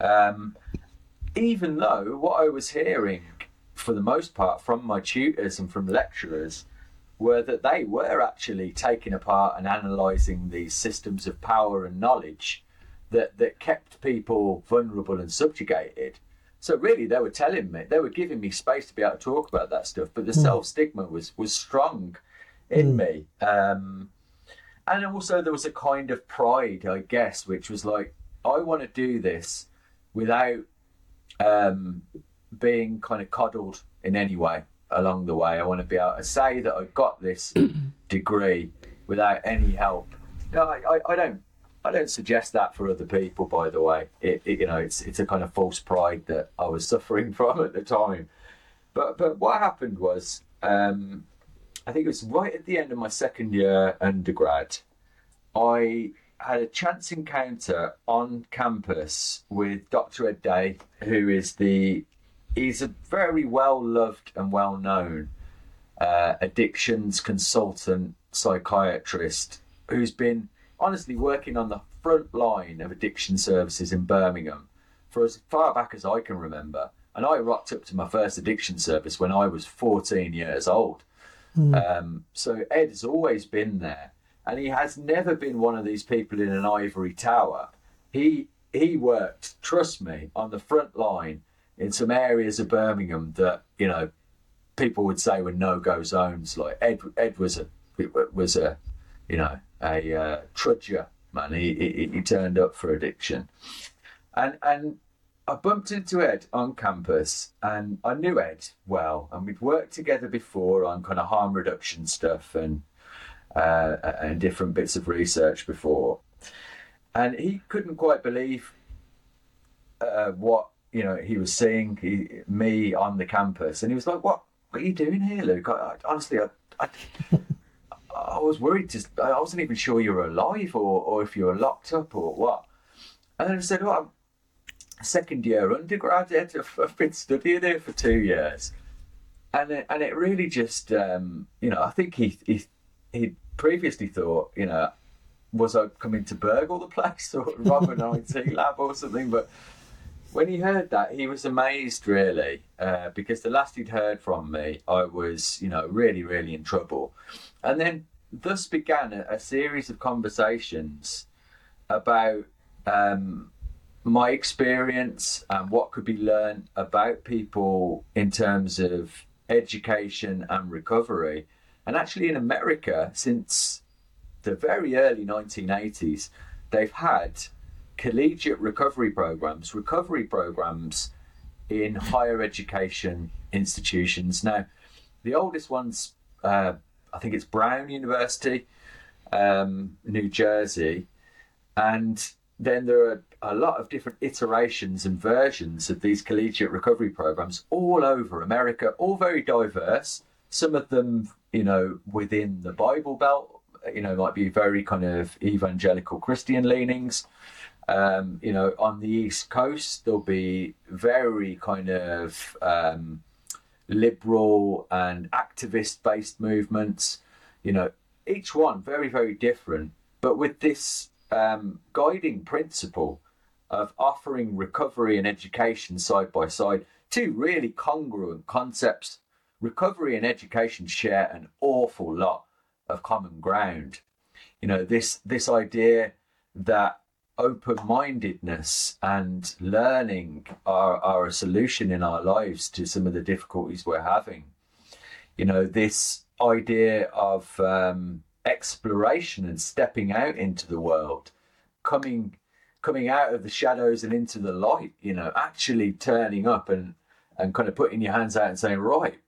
Um, even though what I was hearing, for the most part, from my tutors and from lecturers, were that they were actually taking apart and analysing these systems of power and knowledge that, that kept people vulnerable and subjugated. So really, they were telling me, they were giving me space to be able to talk about that stuff. But the self stigma was was strong in me, um, and also there was a kind of pride, I guess, which was like, I want to do this without um, being kind of coddled in any way along the way. I want to be able to say that I got this degree without any help. No, I, I, I don't. I don't suggest that for other people. By the way, it, it, you know, it's it's a kind of false pride that I was suffering from at the time. But but what happened was, um, I think it was right at the end of my second year undergrad. I had a chance encounter on campus with Dr. Ed Day, who is the he's a very well loved and well known uh, addictions consultant psychiatrist who's been honestly working on the front line of addiction services in Birmingham for as far back as I can remember. And I rocked up to my first addiction service when I was 14 years old. Um, so Ed has always been there, and he has never been one of these people in an ivory tower. He he worked, trust me, on the front line in some areas of Birmingham that you know people would say were no go zones. Like Ed, Ed was a was a you know a uh, trudger man. He, he he turned up for addiction, and and I bumped into Ed on campus, and I knew Ed well, and we'd worked together before on kind of harm reduction stuff and uh, and different bits of research before. And he couldn't quite believe uh, what you know he was seeing he, me on the campus, and he was like, "What? What are you doing here, Luke?" I, I, honestly, I, I, I was worried. Just I wasn't even sure you were alive or or if you were locked up or what. And then I said, "Well, I'm second year undergraduate. I've, I've been studying here for two years." And it, and it really just um, you know I think he he he previously thought you know was I coming to burgle the place or rob an IT lab or something? But when he heard that, he was amazed, really, uh, because the last he'd heard from me, I was, you know, really, really in trouble. And then thus began a, a series of conversations about um, my experience and what could be learned about people in terms of education and recovery. And actually, in America, since the very early 1980s, they've had collegiate recovery programs, recovery programs in higher education institutions. Now, the oldest one's, uh, I think it's Brown University, um, New Jersey, and then there are a lot of different iterations and versions of these collegiate recovery programs all over America, all very diverse. Some of them, you know, within the Bible Belt, you know, might be very kind of evangelical Christian leanings. Um, you know, on the East Coast, there'll be very kind of um, liberal and activist based movements. You know, each one very, very different, but with this um, guiding principle of offering recovery and education side by side, two really congruent concepts. Recovery and education share an awful lot of common ground. You know, this this idea that open-mindedness and learning are, are a solution in our lives to some of the difficulties we're having. You know, this idea of um, exploration and stepping out into the world, coming coming out of the shadows and into the light, you know, actually turning up and and kind of putting your hands out and saying, right,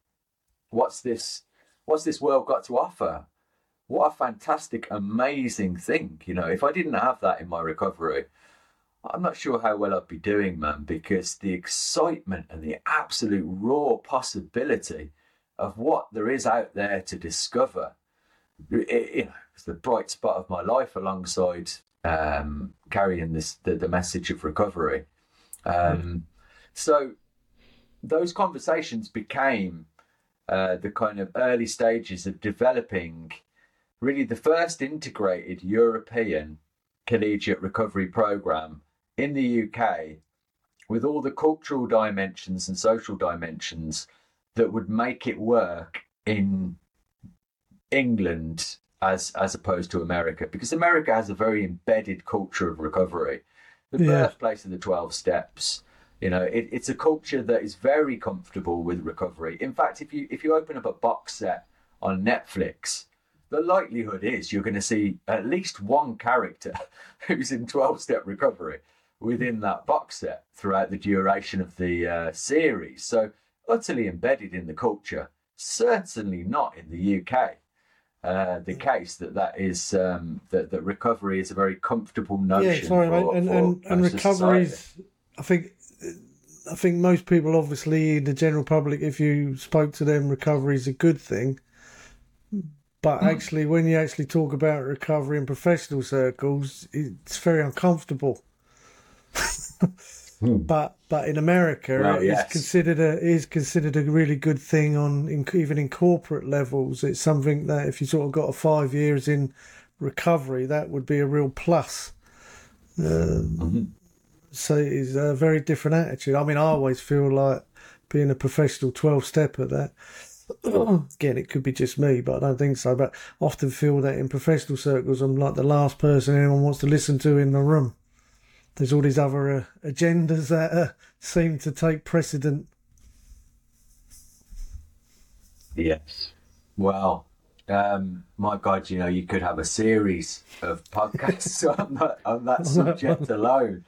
what's this what's this world got to offer? What a fantastic, amazing thing. You know, if I didn't have that in my recovery, I'm not sure how well I'd be doing, man, because the excitement and the absolute raw possibility of what there is out there to discover, it, you know, it's the bright spot of my life alongside um, carrying this the, the message of recovery. Um, mm. So those conversations became uh, the kind of early stages of developing really the first integrated European collegiate recovery program in the UK with all the cultural dimensions and social dimensions that would make it work in England as as opposed to America. Because America has a very embedded culture of recovery. The yeah. birthplace of the 12 steps you know it, it's a culture that is very comfortable with recovery. In fact if you if you open up a box set on Netflix the likelihood is you're going to see at least one character who's in 12 step recovery within that box set throughout the duration of the uh, series. So, utterly embedded in the culture, certainly not in the UK. Uh, the case that that is um, that, that recovery is a very comfortable notion. Yeah, sorry, for, and, for and, and recovery I think, I think most people, obviously, the general public, if you spoke to them, recovery is a good thing. But mm. actually, when you actually talk about recovery in professional circles, it's very uncomfortable. mm. But but in America, well, it's yes. considered a is considered a really good thing on in, even in corporate levels. It's something that if you sort of got a five years in recovery, that would be a real plus. Um, mm-hmm. So it's a very different attitude. I mean, I always feel like being a professional twelve stepper that again, it could be just me, but I don't think so. But I often feel that in professional circles, I'm like the last person anyone wants to listen to in the room. There's all these other uh, agendas that uh, seem to take precedent. Yes. Well, um, my God, you know, you could have a series of podcasts on that on that subject alone.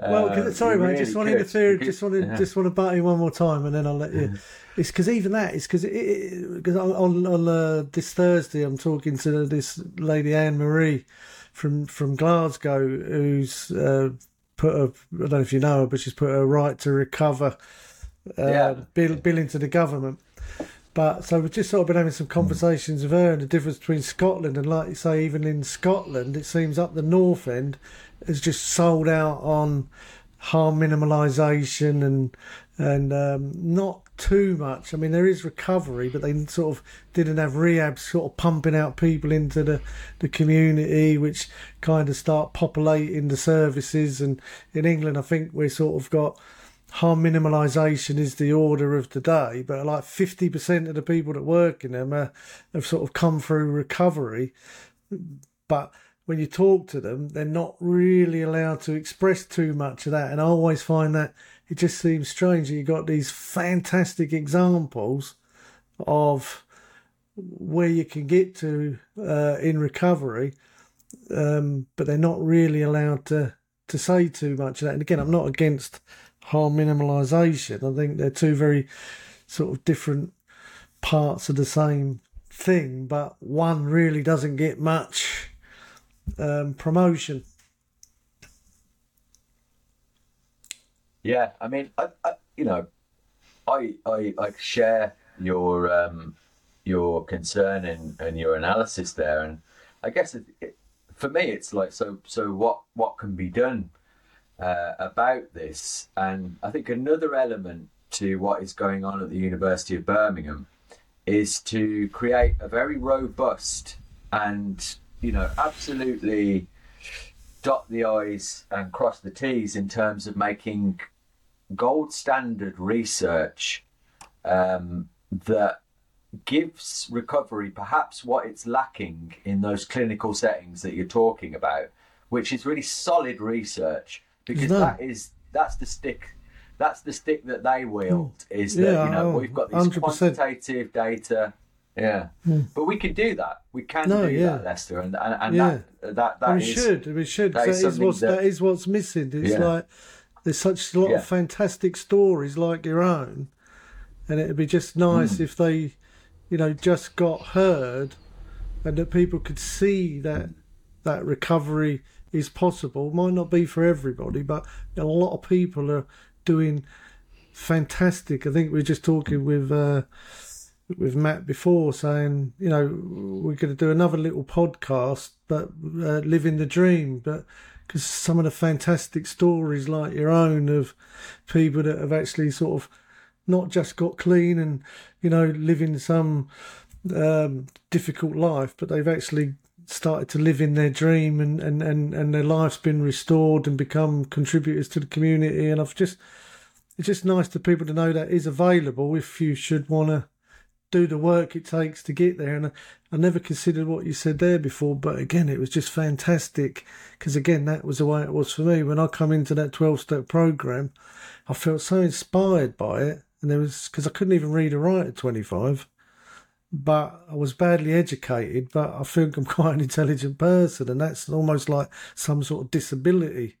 Well, Um, sorry, you mate. really just want to because- Just want to yeah. just want to butt in one more time, and then I'll let you. It's because even that is because because on on, uh, this Thursday I'm talking to this lady Anne Marie from from Glasgow who's uh, put a I don't know if you know her, but she's put a right to recover uh, Yeah. bill bill into the government. But so we've just sort of been having some conversations with her and the difference between Scotland and, like you say, even in Scotland, it seems up the north end is just sold out on harm minimalisation and and um, not too much. I mean, there is recovery, but they sort of didn't have rehab sort of pumping out people into the, the community, which kind of start populating the services. And in England, I think we sort of got harm minimalisation is the order of the day, but like 50% of the people that work in them are, have sort of come through recovery. But when you talk to them, they're not really allowed to express too much of that. And I always find that it just seems strange that you've got these fantastic examples of where you can get to uh, in recovery, um, but they're not really allowed to, to say too much of that. And again, I'm not against harm minimalisation. I think they're two very sort of different parts of the same thing, but one really doesn't get much um, promotion. Yeah, I mean, I, I, you know, I, I, I share your um, your concern and, and your analysis there, and I guess it, it, for me, it's like so. So what what can be done uh, about this? And I think another element to what is going on at the University of Birmingham is to create a very robust and you know absolutely dot the i's and cross the t's in terms of making gold standard research um, that gives recovery perhaps what it's lacking in those clinical settings that you're talking about, which is really solid research because No. that is that's the stick. That's the stick that they wield. Mm. Is that Yeah, you know we've got these 100%. quantitative data, yeah, mm. but we can do that. We can. No, do yeah. that, Lester, and and, and Yeah. that that that we is- should. We should. that is is, what's that- that is what's missing. It's like there's such a lot of fantastic stories like your own, and it'd be just nice mm. if they, you know, just got heard, and that people could see that that recovery is possible. Might not be for everybody, but a lot of people are doing fantastic. I think we are just talking with. Uh, with Matt before saying, you know, we're going to do another little podcast, but uh, living the dream. But because some of the fantastic stories like your own of people that have actually sort of not just got clean and, you know, living some um, difficult life, but they've actually started to live in their dream and, and, and, and their life's been restored and become contributors to the community. And I've just, it's just nice to people to know that is available if you should want to do the work it takes to get there. And I, I never considered what you said there before, but again, it was just fantastic because again, that was the way it was for me when I come into that twelve step program. I felt so inspired by it, and there was because I couldn't even read or write at twenty five. But I was badly educated, but I think I'm quite an intelligent person, and that's almost like some sort of disability.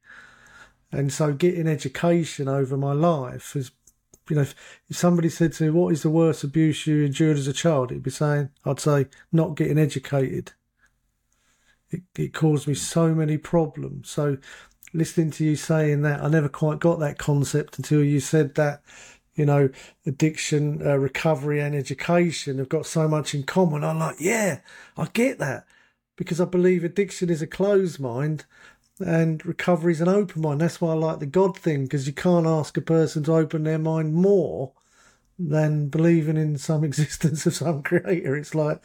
And so, getting education over my life is, you know, if, if somebody said to me, "What is the worst abuse you endured as a child?" It'd be saying, "I'd say not getting educated." It it caused me so many problems. So, listening to you saying that, I never quite got that concept until you said that. You know, addiction, uh, recovery, and education have got so much in common. I'm like, yeah, I get that because I believe addiction is a closed mind and recovery is an open mind. That's why I like the God thing because you can't ask a person to open their mind more than believing in some existence of some creator. It's like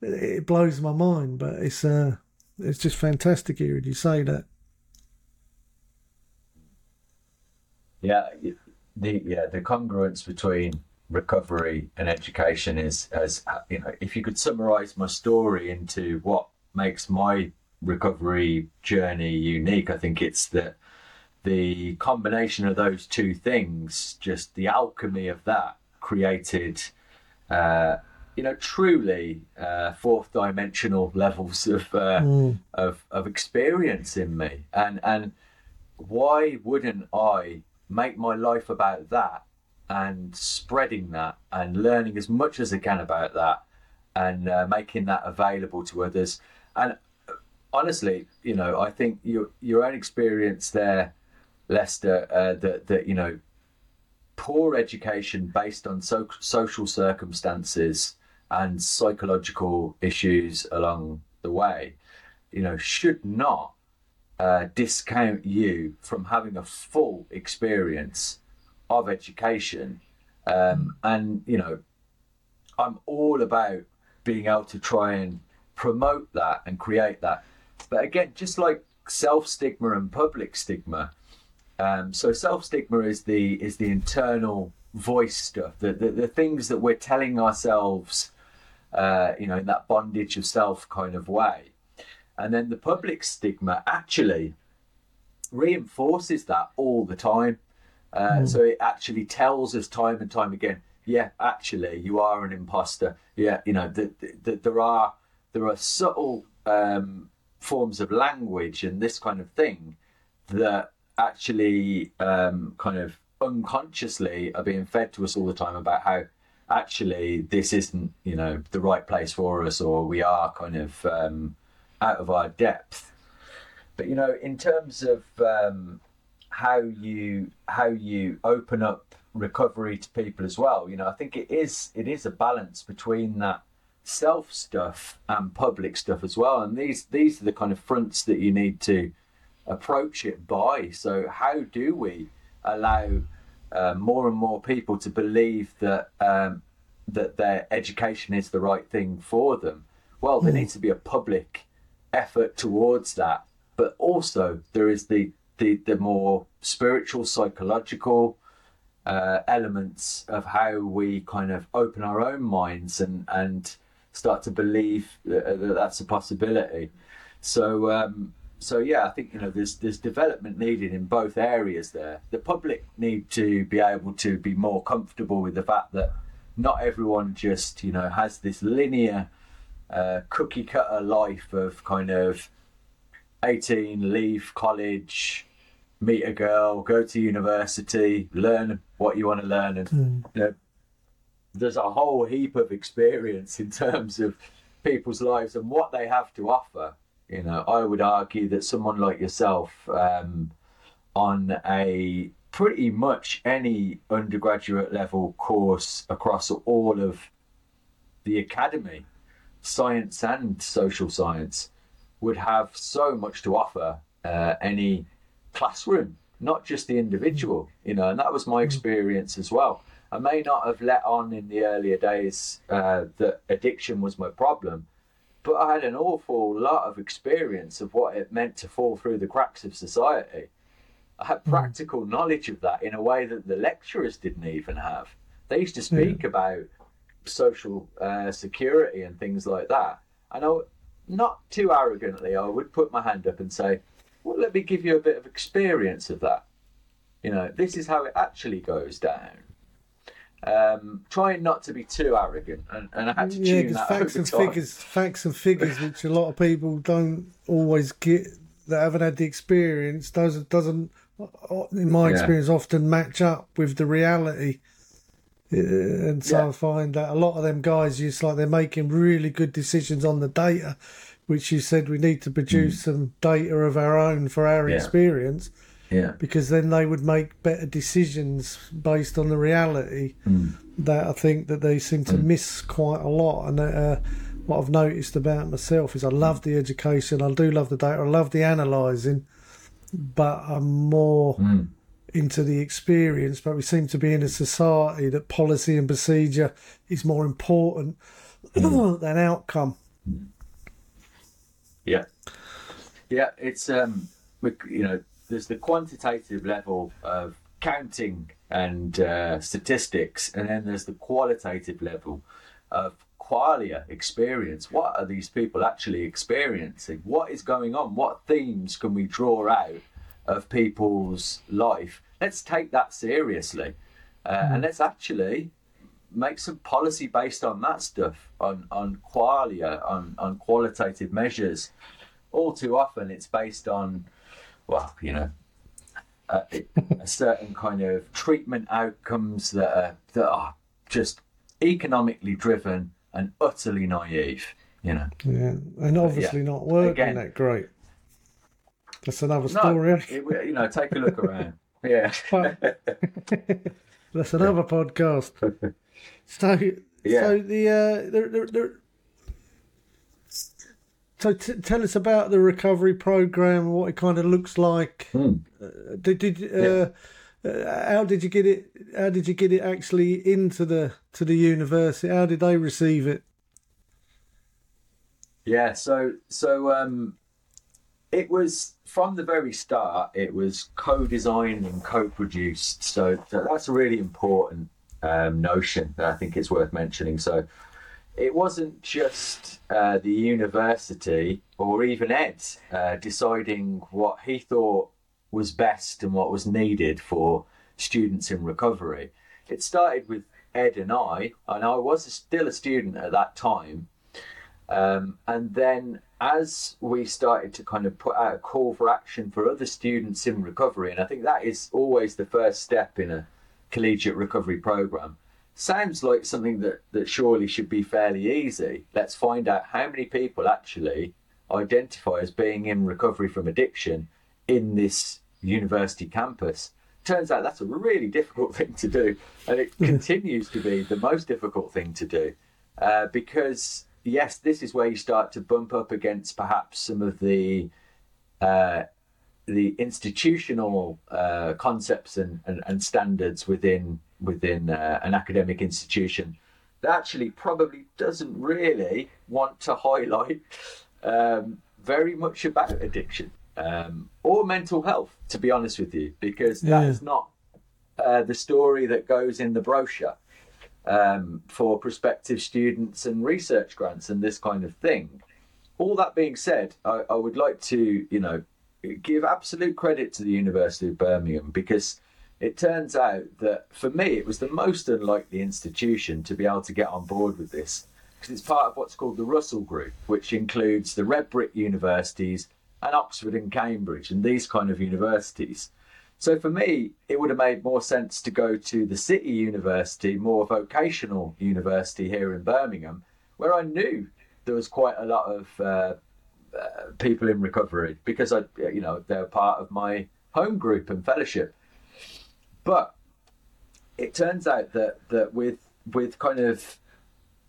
it blows my mind, but it's uh, it's just fantastic hearing you say that. Yeah, the yeah the congruence between recovery and education is as you know if you could summarize my story into what makes my recovery journey unique i think it's that the combination of those two things just the alchemy of that created uh, you know truly uh, fourth dimensional levels of, uh, of of experience in me. And and why wouldn't I make my life about that and spreading that and learning as much as I can about that and uh, making that available to others? And uh, honestly, you know, I think your your own experience there, Lester, uh, that that you know, poor education based on so- social circumstances and psychological issues along the way, you know, should not uh, discount you from having a full experience of education. Um, and, you know, I'm all about being able to try and promote that and create that. But again, just like self stigma and public stigma, um, so self stigma is the is the internal voice stuff, the, the, the things that we're telling ourselves, uh, you know, in that bondage of self kind of way. And then the public stigma actually reinforces that all the time. Uh, mm. So it actually tells us time and time again, yeah, actually, you are an imposter. Yeah, you know, that the, the, there are there are subtle um, forms of language and this kind of thing that actually um, kind of unconsciously are being fed to us all the time about how actually this isn't you know the right place for us or we are kind of um, out of our depth. But you know, in terms of um, how you how you open up recovery to people as well, you know, I think it is it is a balance between that self stuff and public stuff as well. And these these are the kind of fronts that you need to approach it by. So how do we allow uh, more and more people to believe that um, that their education is the right thing for them? Well, there mm. needs to be a public effort towards that. But also there is the the, the more spiritual, psychological uh, elements of how we kind of open our own minds and and start to believe that, that that's a possibility. So um, so yeah, I think you know there's there's development needed in both areas there. The public need to be able to be more comfortable with the fact that not everyone just you know has this linear uh, cookie cutter life of kind of 18, leave college, meet a girl, go to university, learn what you want to learn, and mm. you know, there's a whole heap of experience in terms of people's lives and what they have to offer. You know, I would argue that someone like yourself, um, on a pretty much any undergraduate level course across all of the academy, science and social science would have so much to offer uh, any classroom, not just the individual, you know, and that was my mm. experience as well. I may not have let on in the earlier days uh, that addiction was my problem, but I had an awful lot of experience of what it meant to fall through the cracks of society. I had mm. practical knowledge of that in a way that the lecturers didn't even have. They used to speak about social uh, security and things like that. And I, not too arrogantly, I would put my hand up and say, "Well, let me give you a bit of experience of that. You know, this is how it actually goes down." Um, trying not to be too arrogant, and, and I had to yeah, tune that facts and time. figures, facts and figures, which a lot of people don't always get that haven't had the experience doesn't doesn't in my yeah. experience often match up with the reality and so yeah. I find that a lot of them guys, it's like they're making really good decisions on the data, which you said we need to produce mm. some data of our own for our yeah. experience. Yeah. Because then they would make better decisions based on the reality mm. that I think that they seem to mm. miss quite a lot. And uh, what I've noticed about myself is I love the education, I do love the data, I love the analysing, but I'm more mm into the experience, but we seem to be in a society that policy and procedure is more important mm. than outcome. Yeah, yeah, it's um, you know, there's the quantitative level of counting and uh, statistics, and then there's the qualitative level of qualia experience. What are these people actually experiencing? What is going on? What themes can we draw out of people's life. Let's take that seriously, uh, mm. and let's actually make some policy based on that stuff, on on qualia, on on qualitative measures. All too often, it's based on, well, you know, a, a certain kind of treatment outcomes that are, that are just economically driven and utterly naive. You know. Yeah, and obviously yeah. not working Again- that great. That's another No, story. it, you know, take a look around. Yeah. That's another podcast. So, Yeah. so the uh, the, the, the so t- tell us about the recovery program, what it kind of looks like. Hmm. Uh, did did uh, uh, how did you get it? How did you get it actually into the to the university? How did they receive it? Yeah, so so um, it was from the very start. It was co-designed and co-produced. So that's a really important um, notion that I think is worth mentioning. So it wasn't just uh, the university or even Ed uh, deciding what he thought was best and what was needed for students in recovery. It started with Ed and I, and I was still a student at that time. Um, and then as we started to kind of put out a call for action for other students in recovery, and I think that is always the first step in a collegiate recovery program. Sounds like something that, that surely should be fairly easy. Let's find out how many people actually identify as being in recovery from addiction in this university campus. Turns out that's a really difficult thing to do, and it continues to be the most difficult thing to do uh, because yes, this is where you start to bump up against perhaps some of the uh, the institutional uh, concepts and, and, and standards within within uh, an academic institution that actually probably doesn't really want to highlight um, very much about addiction um, or mental health, to be honest with you, because that Yeah. is not uh, the story that goes in the brochure um, for prospective students and research grants and this kind of thing. All that being said, I, I would like to, you know, give absolute credit to the University of Birmingham because it turns out that for me it was the most unlikely institution to be able to get on board with this because it's part of what's called the Russell Group, which includes the red brick universities and Oxford and Cambridge and these kind of universities. So for me, it would have made more sense to go to the City University, more vocational university here in Birmingham, where I knew there was quite a lot of uh, uh, people in recovery because I, you know, they're part of my home group and fellowship. But it turns out that that with with kind of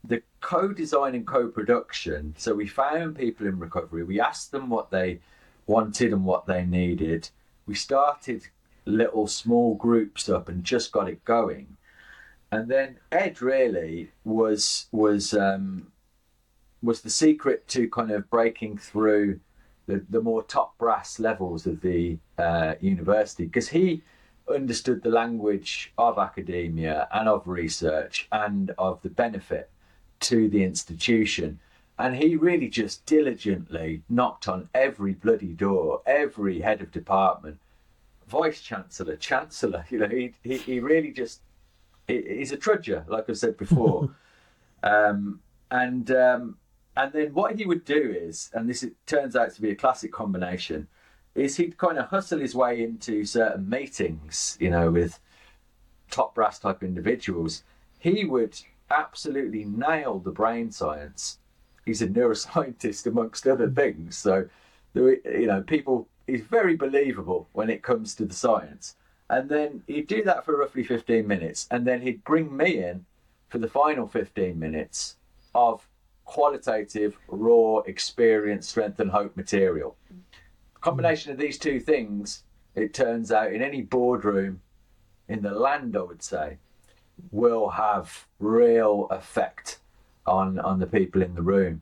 the co-design and co-production, so we found people in recovery. We asked them what they wanted and what they needed. We started little small groups up and just got it going. And then Ed really was was um, was the secret to kind of breaking through the, the more top brass levels of the uh, university because he understood the language of academia and of research and of the benefit to the institution. And he really just diligently knocked on every bloody door, every head of department, vice chancellor, chancellor. You know, he he, he really just he, he's a trudger, like I've said before. um, and um, and then what he would do is, and this it turns out to be a classic combination, is he'd kind of hustle his way into certain meetings, you know, with top brass type individuals. He would absolutely nail the brain science. He's a neuroscientist amongst other things, so you know people. He's very believable when it comes to the science. And then he'd do that for roughly 15 minutes, and then he'd bring me in for the final 15 minutes of qualitative, raw experience, strength, and hope material. Combination of these two things, it turns out, in any boardroom in the land, I would say, will have real effect on on the people in the room.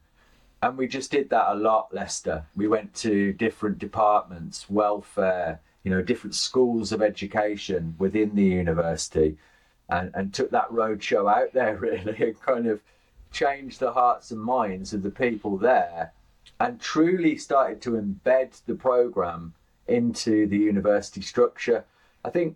And we just did that a lot, Lester. We went to different departments, welfare, you know, different schools of education within the university, and, and took that roadshow out there really and kind of changed the hearts and minds of the people there and truly started to embed the program into the university structure. I think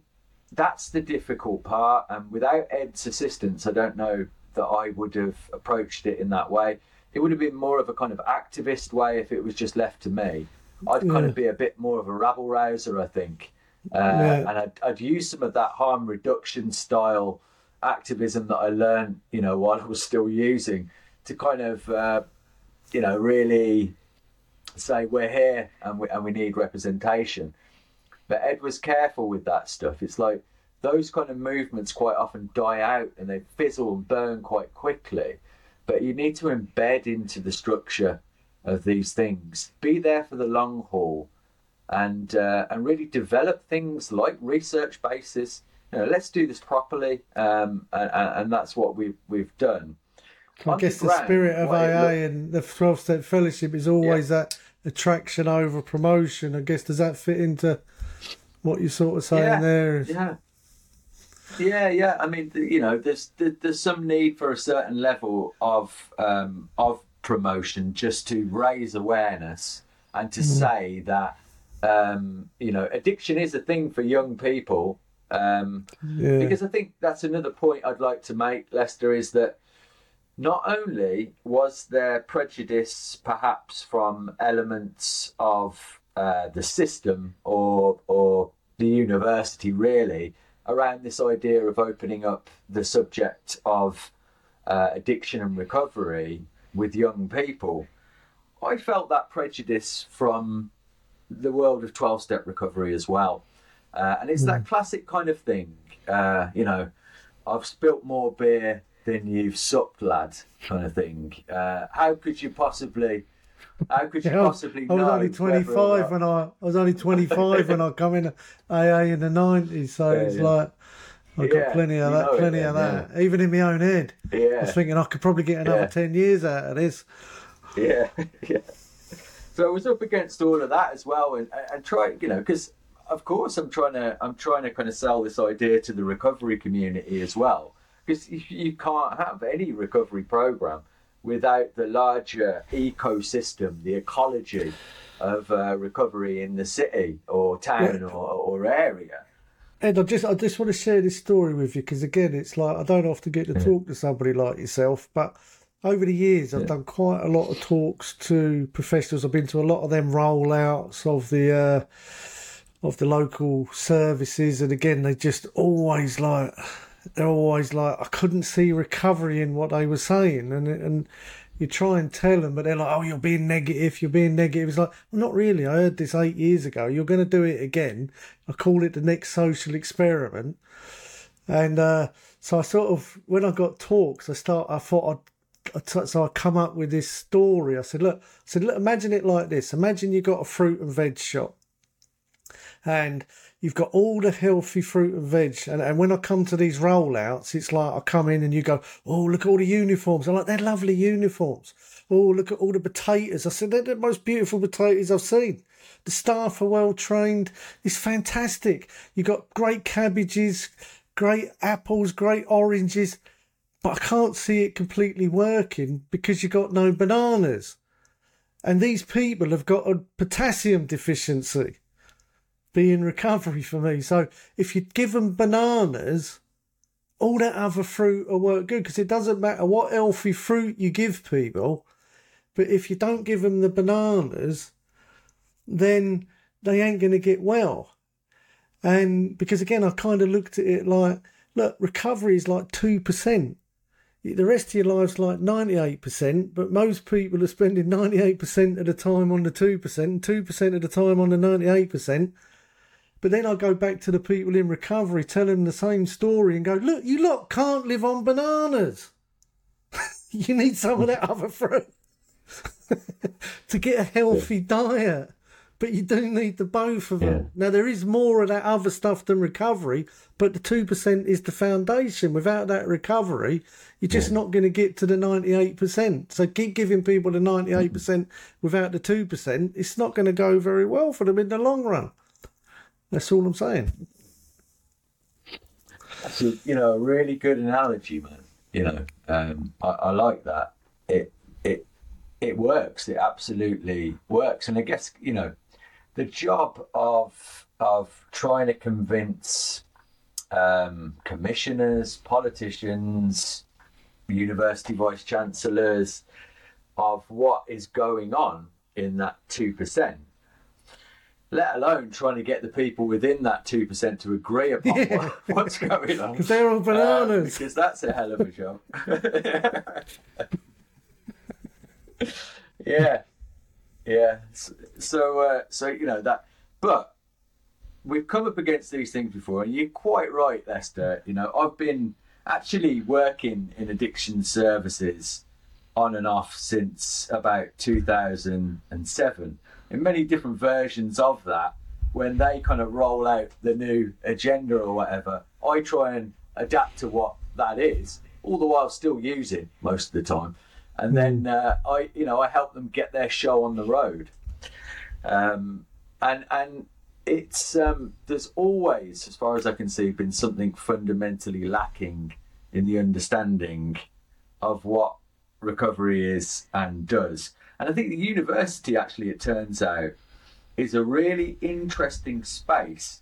that's the difficult part, and without Ed's assistance, I don't know that I would have approached it in that way. It would have been more of a kind of activist way if it was just left to me. I'd kind Yeah. of be a bit more of a rabble rouser, I think, Uh, yeah. And I'd, I'd use some of that harm reduction style activism that I learned, you know, while I was still using to kind of, uh, you know, really say we're here and we, and we need representation. But Ed was careful with that stuff. It's like those kind of movements quite often die out and they fizzle and burn quite quickly. But you need to embed into the structure of these things, be there for the long haul, and uh, and really develop things like research basis. You know, let's do this properly, um, and, and, that's what we've we've done. I On guess the, ground, the, spirit of AA and the twelve step fellowship is always yeah. that attraction over promotion. I guess does that fit into what you're sort of saying yeah, there? Yeah. Yeah, yeah. I mean, you know, there's there's some need for a certain level of um, of promotion just to raise awareness and to mm. say that um, you know addiction is a thing for young people. Um, yeah. Because I think that's another point I'd like to make, Lester, is that not only was there prejudice perhaps from elements of uh, the system or or the university really around this idea of opening up the subject of uh, addiction and recovery with young people, I felt that prejudice from the world of 12 step recovery as well. Uh, and it's mm. that hmm. classic kind of thing, uh, you know, I've spilt more beer than you've supped, lad, kind of thing. Uh, how could you possibly how could you yeah, possibly? I was only twenty five when I, I was only twenty five when I come in AA in the nineties. So yeah, it's yeah. like I got plenty of that, plenty it, of that. Even in my own head, yeah. I was thinking I could probably get another ten years out of this. Yeah, yeah. So I was up against all of that as well, and and try, you know, because of course I'm trying to I'm trying to kind of sell this idea to the recovery community as well, because you can't have any recovery program without the larger ecosystem, the ecology of uh, recovery in the city or town yeah. or, or area. Ed, I just I just want to share this story with you because again, it's like I don't often get to yeah. talk to somebody like yourself, but over the years I've yeah. done quite a lot of talks to professionals. I've been to a lot of them rollouts of the uh, of the local services, and again, they just always like they're always like, I couldn't see recovery in what they were saying. And, and you try and tell them, but they're like, oh, you're being negative, you're being negative. It's like, well, not really. I heard this eight years ago. You're going to do it again. I call it the next social experiment. And uh, so I sort of, when I got talks, I start. I thought I'd so I come up with this story. I said, look, I said, look, imagine it like this. Imagine you got a fruit and veg shop, and you've got all the healthy fruit and veg. And, and when I come to these rollouts, it's like I come in and you go, oh, look at all the uniforms. I'm like, they're lovely uniforms. Oh, look at all the potatoes. I said, they're the most beautiful potatoes I've seen. The staff are well trained. It's fantastic. You've got great cabbages, great apples, great oranges. But I can't see it completely working because you've got no bananas. And these people have got a potassium deficiency be in recovery for me. So if you give them bananas, all that other fruit will work good because it doesn't matter what healthy fruit you give people, but if you don't give them the bananas, then they ain't going to get well. And because again, I kind of looked at it like, look, recovery is like 2%. The rest of your life's like 98%, but most people are spending 98% of the time on the 2% and 2% of the time on the 98%. But then I go back to the people in recovery, tell them the same story, and go, look, you lot can't live on bananas. you need some of that other fruit to get a healthy yeah. diet. But you do need the both of them. Yeah. Now there is more of that other stuff than recovery, but the two percent is the foundation. Without that recovery, you're just yeah. not going to get to the ninety-eight percent. So keep giving people the ninety-eight mm-hmm. percent without the two percent. It's not going to go very well for them in the long run. That's all I'm saying. That's a, you know a really good analogy, man. You know, um, I, I like that. It it it works. It absolutely works. And I guess you know the job of of trying to convince um, commissioners, politicians, university vice chancellors of what is going on in that two percent let alone trying to get the people within that 2% to agree upon Yeah. what, what's going on. Because they're all Um, bananas. because that's a hell of a job. yeah, yeah. So, uh, so you know that, but we've come up against these things before, and you're quite right, Lester. You know, I've been actually working in addiction services on and off since about 2007 in many different versions of that when they kind of roll out the new agenda or whatever i try and adapt to what that is all the while still using most of the time. And then uh, i you know i help them get their show on the road. Um, and and it's um, there's always, as far as I can see, been something fundamentally lacking in the understanding of what recovery is and does. And I think the university, actually, it turns out, is a really interesting space.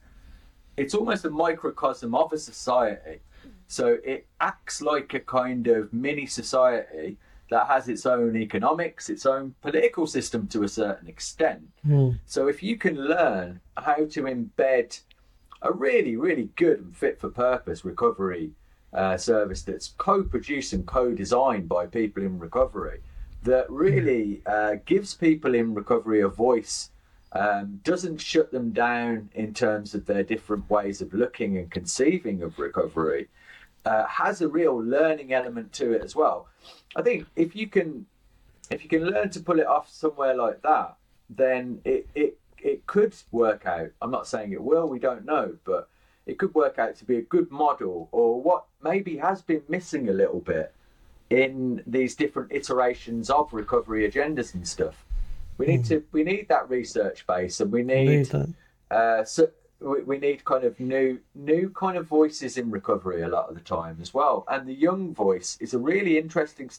It's almost a microcosm of a society. So it acts like a kind of mini society that has its own economics, its own political system to a certain extent. So if you can learn how to embed a really, really good and fit for purpose recovery uh, service that's co-produced and co-designed by people in recovery, that really uh, gives people in recovery a voice, um, doesn't shut them down in terms of their different ways of looking and conceiving of recovery, uh, has a real learning element to it as well. I think if you can if you can learn to pull it off somewhere like that, then it, it it could work out. I'm not saying it will, we don't know, but it could work out to be a good model or what maybe has been missing a little bit in these different iterations of recovery agendas and stuff. We need to we need that research base and we need, Need uh, so we, we need kind of new new kind of voices in recovery a lot of the time as well. And the young voice is a really interesting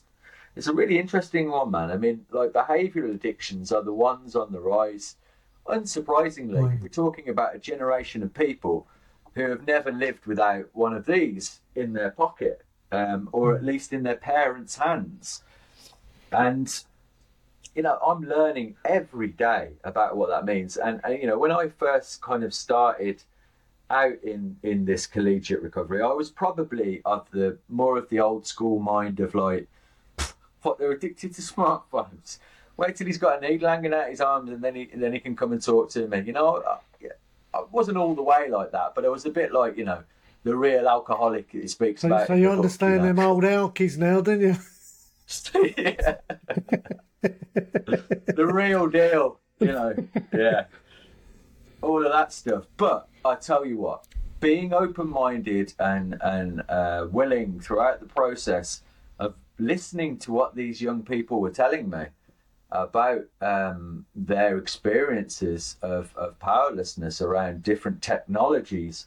it's a really interesting one, man. I mean, like behavioural addictions are the ones on the rise. Unsurprisingly, Right. we're talking about a generation of people who have never lived without one of these in their pocket, um, or at least in their parents' hands. And you know, I'm learning every day about what that means. And, and you know, when I first kind of started out in in this collegiate recovery, I was probably of the more of the old school mind of like, what they're addicted to smartphones. Wait till he's got a needle hanging out his arms, and then he and then he can come and talk to me. You know, I, I wasn't all the way like that, but it was a bit like you know, the real alcoholic he speaks So, about. so you the book, understand know. them old alkies now, don't you? yeah. the real deal, you know. Yeah. All of that stuff. But I tell you what, being open minded and, and uh, willing throughout the process of listening to what these young people were telling me about um, their experiences of, of powerlessness around different technologies,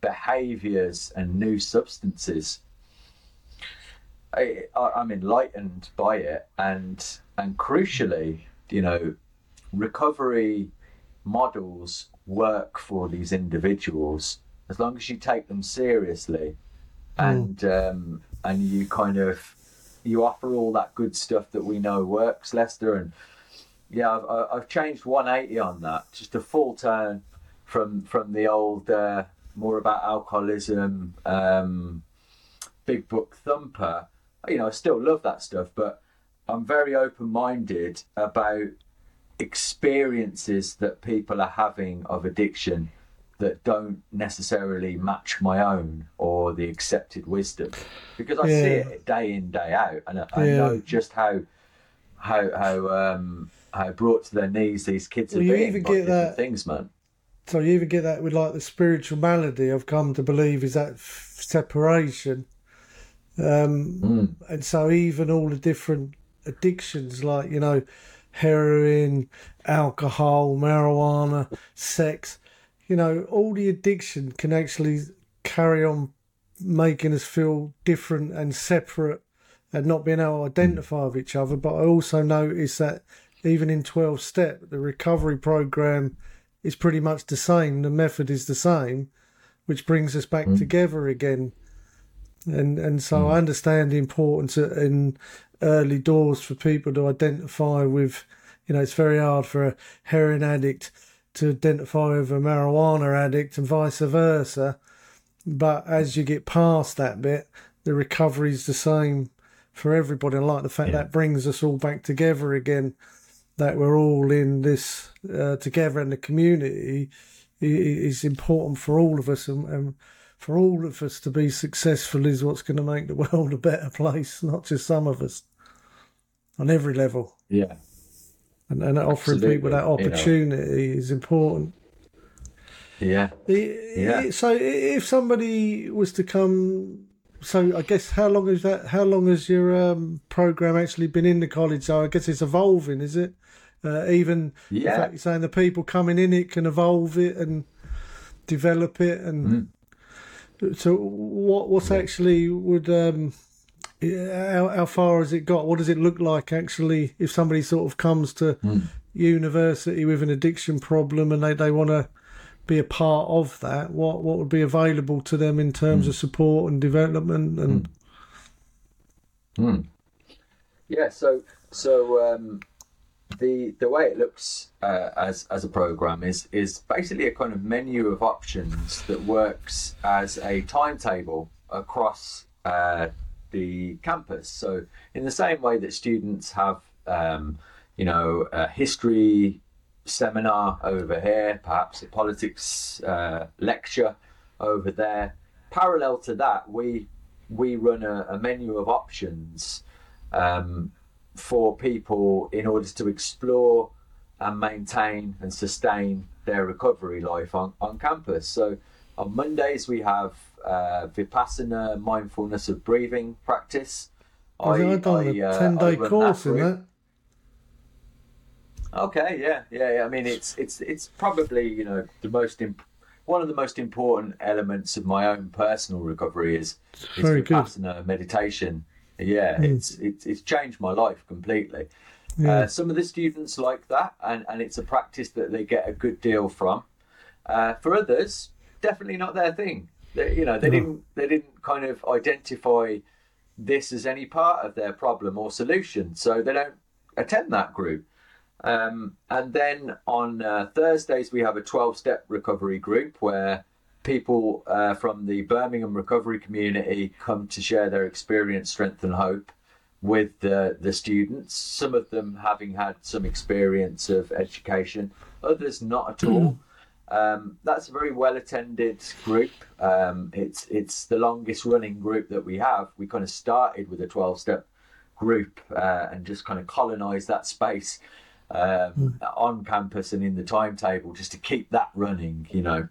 behaviors, and new substances. I, I'm enlightened by it, and and crucially, you know, recovery models work for these individuals as long as you take them seriously, and um, and you kind of you offer all that good stuff that we know works, Lester, and yeah, I've, I've changed 180 on that, just a full turn from from the old uh, more about alcoholism. Um, big book thumper. You know, I still love that stuff, but I'm very open minded about experiences that people are having of addiction that don't necessarily match my own or the accepted wisdom because I see it day in day out and I, I Yeah. know just how how how um how brought to their knees these kids Well, are you being even get that- things man So you even get that with like the spiritual malady I've come to believe is that f- separation. Um, And so even all the different addictions, like, you know, heroin, alcohol, marijuana, sex, you know, all the addiction can actually carry on making us feel different and separate and not being able to identify with each other. But I also notice that even in 12 step, the recovery program is pretty much the same. The method is the same, which brings us back hmm. together again. And and so hmm. I understand the importance in early doors for people to identify with. You know, it's very hard for a heroin addict to identify with a marijuana addict and vice versa. But as you get past that bit, the recovery is the same for everybody. I like the fact yeah. that brings us all back together again, that we're all in this uh, together in the community is important for all of us and, and for all of us to be successful is what's going to make the world a better place, not just some of us on every level. Yeah. And, and offering Absolutely. people that opportunity you know. is important. Yeah. yeah. So if somebody was to come, so I guess how long is that? How long has your um, program actually been in the college? So I guess it's evolving, is it? Uh, even yeah. the fact you're saying the people coming in it can evolve it and develop it, and mm. so what? What's yeah. actually would um, how, how far has it got? What does it look like actually if somebody sort of comes to mm. university with an addiction problem and they, they want to be a part of that? What what would be available to them in terms mm. of support and development and? Mm. Yeah, so so um, the the way it looks uh, as as a program is is basically a kind of menu of options that works as a timetable across uh, the campus. So in the same way that students have, um, you know, a history seminar over here, perhaps a politics uh, lecture over there. Parallel to that, we we run a, a menu of options um, for people in order to explore and maintain and sustain their recovery life on, on campus. So on Mondays we have uh, Vipassana mindfulness of breathing practice. I, I've done I, a uh, ten day course in that. Okay, yeah, yeah, yeah. I mean, it's it's it's probably you know the most imp- one of the most important elements of my own personal recovery is, is Very vipassana good. meditation. Yeah, mm. it's it's it's changed my life completely. Yeah. Uh, some of the students like that, and and it's a practice that they get a good deal from. Uh, for others, definitely not their thing. They, you know, they didn't they didn't kind of identify this as any part of their problem or solution, so they don't attend that group. Um, and then on uh, Thursdays we have a twelve step recovery group where people uh, from the Birmingham recovery community come to share their experience, strength, and hope with the, the students. Some of them having had some experience of education, others not at all. Um, that's a very well attended group. Um, it's it's the longest running group that we have. We kind of started with a twelve step group uh, and just kind of colonise that space um, mm. on campus and in the timetable just to keep that running. You know,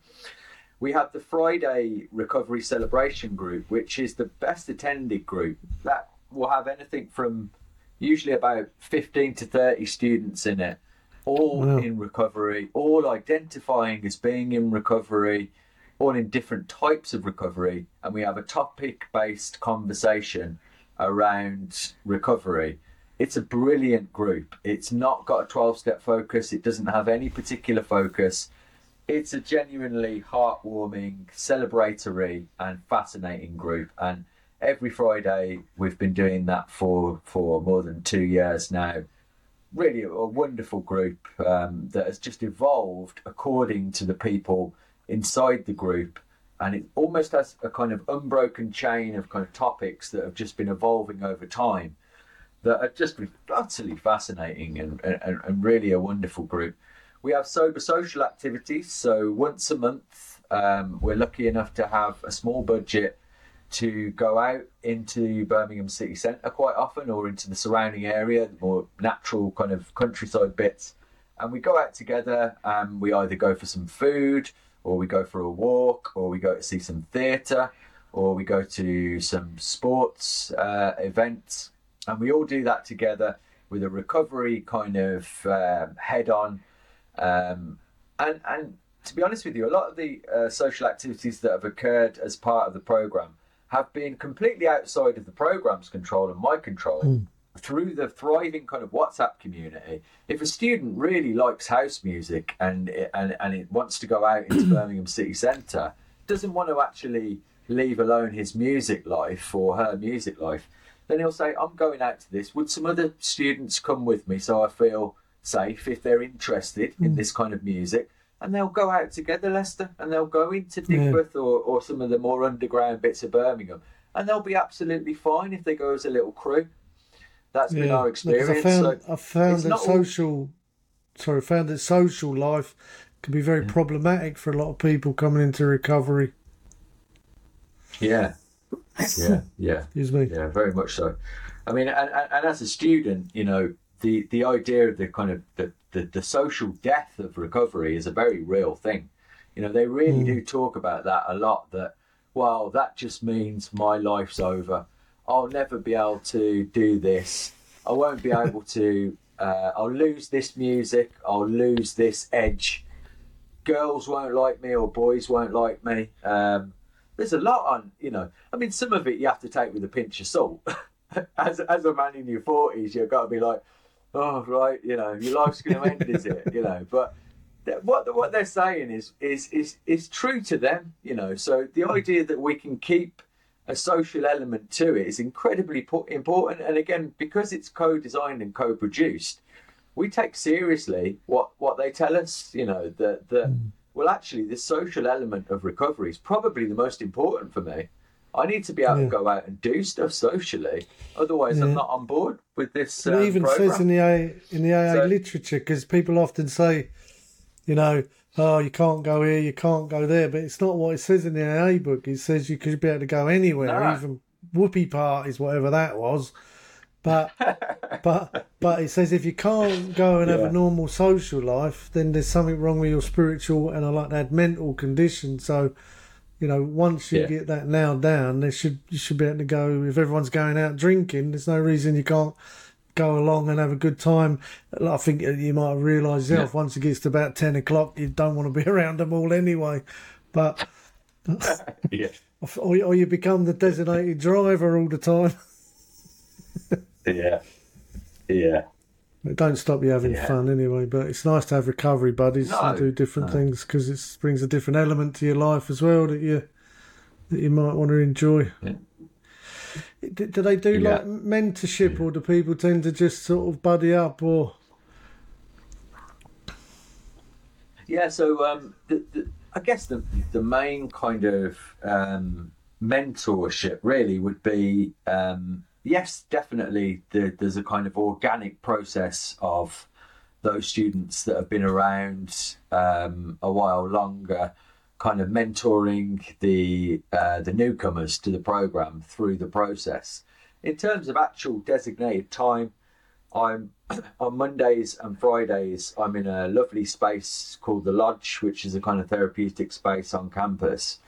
we have the Friday recovery celebration group, which is the best attended group. That will have anything from usually about fifteen to thirty students in it all wow. in recovery, all identifying as being in recovery, all in different types of recovery, and we have a topic based conversation around recovery. It's a brilliant group. It's not got a 12 step focus, it doesn't have any particular focus. It's a genuinely heartwarming, celebratory, and fascinating group. And every Friday, we've been doing that for, for more than two years now really a, wonderful group um, that has just evolved according to the people inside the group. And it almost has a kind of unbroken chain of kind of topics that have just been evolving over time that are just utterly fascinating and, and, and really a wonderful group. We have sober social activities. So once a month, um, we're lucky enough to have a small budget to go out into Birmingham city centre quite often or into the surrounding area, the more natural kind of countryside bits. And we go out together and we either go for some food or we go for a walk or we go to see some theatre or we go to some sports uh, events. And we all do that together with a recovery kind of um, head on. Um, and, and to be honest with you, a lot of the uh, social activities that have occurred as part of the programme have been completely outside of the program's control and my control mm. through the thriving kind of WhatsApp community. If a student really likes house music and and and it wants to go out into Birmingham city centre, doesn't want to actually leave alone his music life or her music life, then he'll say, "I'm going out to this. Would some other students come with me so I feel safe if they're interested mm. in hmm. this kind of music?" and they'll go out together, Lester, and they'll go into Digbeth yeah. or, or some of the more underground bits of Birmingham, and they'll be absolutely fine if they go as a little crew. That's yeah. been our experience. I found, so I found that social, all... sorry, I found that social life can be very yeah. problematic for a lot of people coming into recovery. Yeah, yeah, yeah. Excuse me. Yeah, very much so. I mean, and, and as a student, you know, the the idea of the kind of the, the, the social death of recovery is a very real thing. You know, they really mm. do talk about that a lot. That well, that just means my life's over. I'll never be able to do this. I won't be able to. Uh, I'll lose this music. I'll lose this edge. Girls won't like me, or boys won't like me. Um, there's a lot on, you know. I mean, some of it you have to take with a pinch of salt. as as a man in your forties, you've got to be like, oh right, you know, your life's going to end, is it? You know, but what what they're saying is is is is true to them. You know, so the idea that we can keep a social element to it is incredibly important. And again, because it's co-designed and co-produced, we take seriously what what they tell us. You know, that that mm. well, actually, the social element of recovery is probably the most important for me. I need to be able yeah. to go out and do stuff socially. Otherwise, yeah. I'm not on board with this. Um, it even program. says in the AA, in the AA so, literature because people often say, you know, oh, you can't go here, you can't go there, but it's not what it says in the AA book. It says you could be able to go anywhere, no. even whoopee parties, whatever that was. But but but it says if you can't go and have a normal social life, then there's something wrong with your spiritual and I like that mental condition. So you know, once you yeah. get that nailed down, there should you should be able to go. If everyone's going out drinking, there's no reason you can't go along and have a good time. I think uh, you might realise yourself yeah. once it gets to about ten o'clock, you don't want to be around them all anyway. But yeah, or, or you become the designated driver all the time. yeah, yeah. It don't stop you having yeah. fun anyway, but it's nice to have recovery buddies no, and do different no. things because it brings a different element to your life as well that you that you might want to enjoy. Yeah. Do, do, they do yeah. like mentorship, or do people tend to just sort of buddy up, or? Yeah, so um, the, the, I guess the the main kind of um, mentorship really would be um, yes, definitely. there's a kind of organic process of those students that have been around um, a while longer, kind of mentoring the uh, the newcomers to the program through the process. In terms of actual designated time, I'm on Mondays and Fridays. I'm in a lovely space called the Lodge, which is a kind of therapeutic space on campus,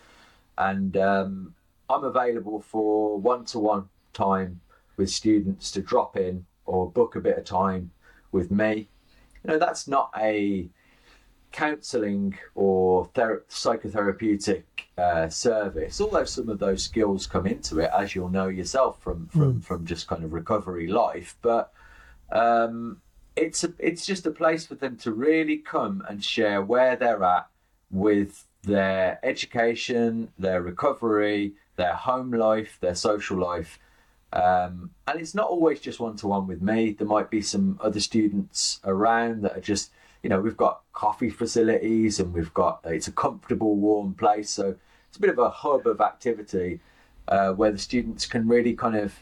and um, I'm available for one to one time with students to drop in or book a bit of time with me. You know, that's not a counselling or ther- psychotherapeutic uh, service, although some of those skills come into it, as you'll know yourself from from, mm. from just kind of recovery life. But um, it's a, it's just a place for them to really come and share where they're at with their education, their recovery, their home life, their social life, um, and it's not always just one to one with me. There might be some other students around that are just, you know, we've got coffee facilities and we've got, it's a comfortable, warm place. So it's a bit of a hub of activity uh, where the students can really kind of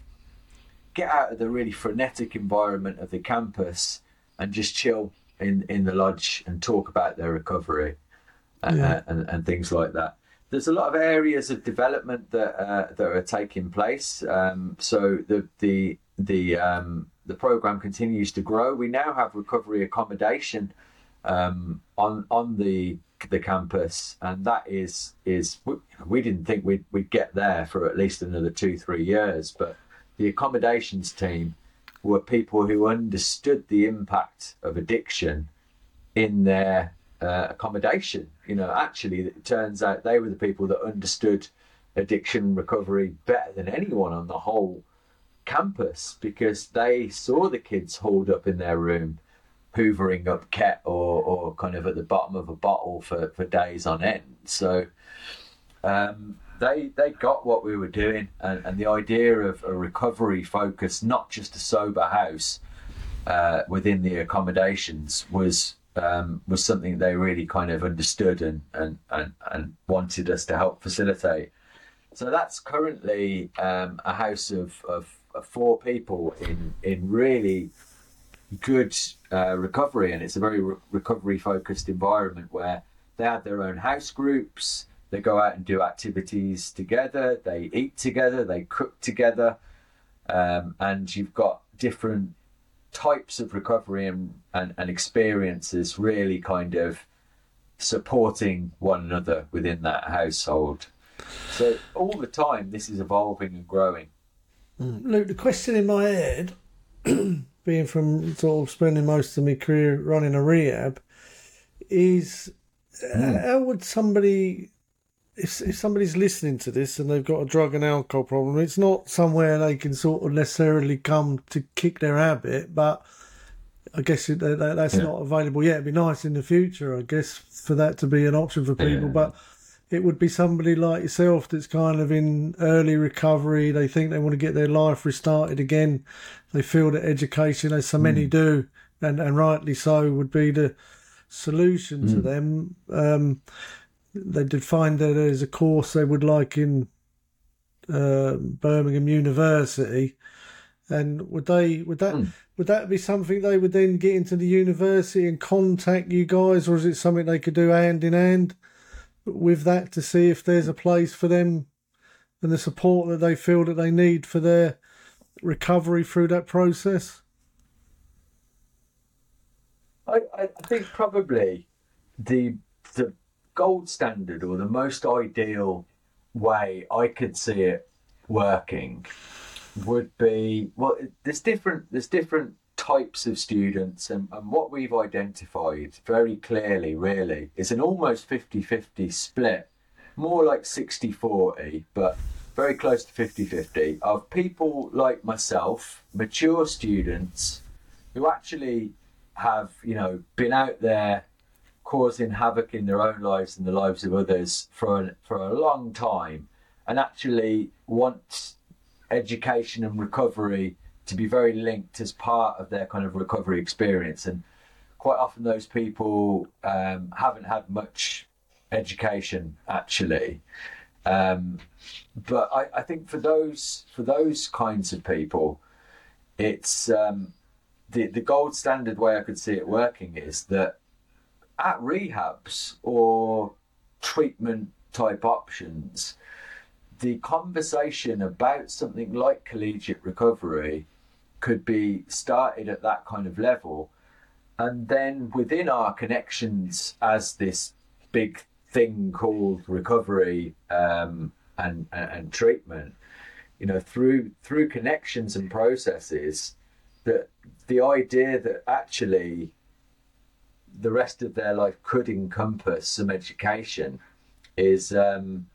get out of the really frenetic environment of the campus and just chill in, in the lodge and talk about their recovery and, yeah. uh, and, and things like that there's a lot of areas of development that uh, that are taking place. Um, so the the the um, the program continues to grow. We now have recovery accommodation um, on on the the campus, and that is is we, we didn't think we'd we'd get there for at least another two three years, but the accommodations team were people who understood the impact of addiction in their uh, accommodation. You know, actually, it turns out they were the people that understood addiction recovery better than anyone on the whole campus because they saw the kids hauled up in their room, hoovering up ket or, or kind of at the bottom of a bottle for, for days on end. So um, they they got what we were doing, and, and the idea of a recovery focus, not just a sober house uh, within the accommodations, was um, was something they really kind of understood and, and, and, and wanted us to help facilitate. So that's currently um, a house of, of, of, four people in, in really good uh, recovery, and it's a very re- recovery focused environment where they have their own house groups, they go out and do activities together, they eat together, they cook together, um, and you've got different types of recovery and, and, and experiences really kind of supporting one another within that household. So all the time, this is evolving and growing. Mm. Luke, the question in my head, being from sort of spending most of my career running a rehab, is mm. how would somebody if, if somebody's listening to this and they've got a drug and alcohol problem, it's not somewhere they can sort of necessarily come to kick their habit, but I guess it, that, that's yeah. not available yet. It'd be nice in the future, I guess, for that to be an option for people. Yeah. But it would be somebody like yourself that's kind of in early recovery. They think they want to get their life restarted again. They feel that education, as so many mm. do, and, and rightly so, would be the solution mm. to them. Um, they did find that there's a course they would like in uh, Birmingham University, and would they would that mm. would that be something they would then get into the university and contact you guys, or is it something they could do hand in hand with that to see if there's a place for them and the support that they feel that they need for their recovery through that process? I, I think probably the the gold standard or the most ideal way I could see it working would be well there's different there's different types of students and, and what we've identified very clearly really is an almost 50-50 split more like 60-40 but very close to 50-50 of people like myself mature students who actually have you know been out there causing havoc in their own lives and the lives of others for a, for a long time and actually want education and recovery to be very linked as part of their kind of recovery experience. And quite often those people um, haven't had much education actually. Um, but I, I, think for those for those kinds of people it's um, the the gold standard way I could see it working is that at rehabs or treatment type options, the conversation about something like collegiate recovery could be started at that kind of level. And then within our connections as this big thing called recovery um, and, and, and treatment, you know, through through connections and processes, that the idea that actually the rest of their life could encompass some education is um,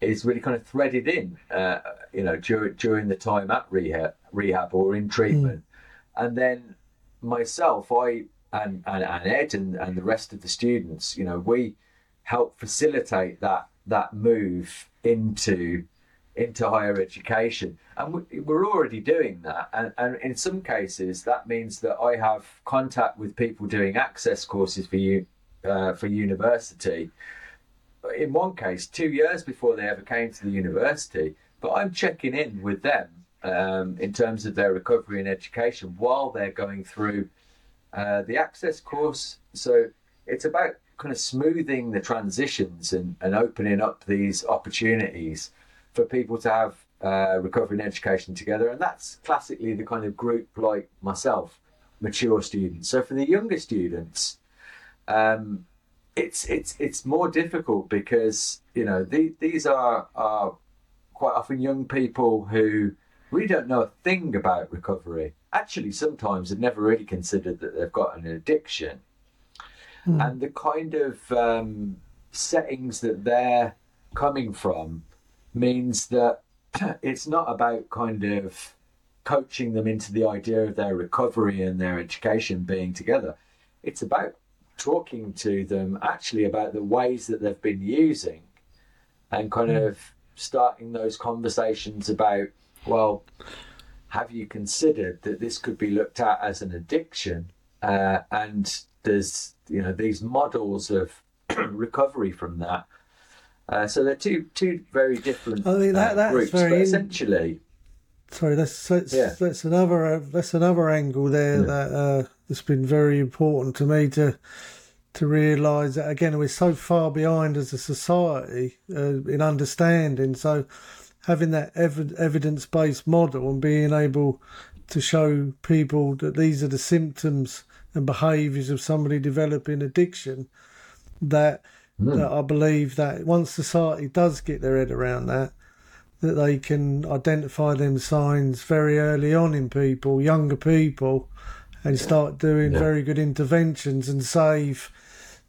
is really kind of threaded in, uh, you know, during during the time at rehab, rehab or in treatment, mm. and then myself, I and, and, and Ed and, and the rest of the students, you know, we help facilitate that that move into into higher education. And we're already doing that. And, and, in some cases, that means that I have contact with people doing access courses for you uh, for university. In one case, two years before they ever came to the university, but I'm checking in with them um, in terms of their recovery and education while they're going through uh, the access course. So it's about kind of smoothing the transitions and, and opening up these opportunities for people to have uh, recovery and education together. And that's classically the kind of group like myself, mature students. So for the younger students, um, it's it's it's more difficult because you know the, these are are quite often young people who really don't know a thing about recovery. Actually, sometimes have never really considered that they've got an addiction, mm. and the kind of um, settings that they're coming from means that it's not about kind of coaching them into the idea of their recovery and their education being together. It's about talking to them actually about the ways that they've been using and kind mm. of starting those conversations about, well, have you considered that this could be looked at as an addiction? Uh, and there's you know these models of recovery from that. Uh, so they're two two very different I mean, that- uh, that's groups, very but essentially, Sorry, that's that's, Yeah. that's another uh, that's another angle there that uh, that's been very important to me to to realise that again we're so far behind as a society uh, in understanding. So having that ev- evidence based model and being able to show people that these are the symptoms and behaviours of somebody developing addiction that that I believe that once society does get their head around that that they can identify them signs very early on in people, younger people, and start doing very good interventions and save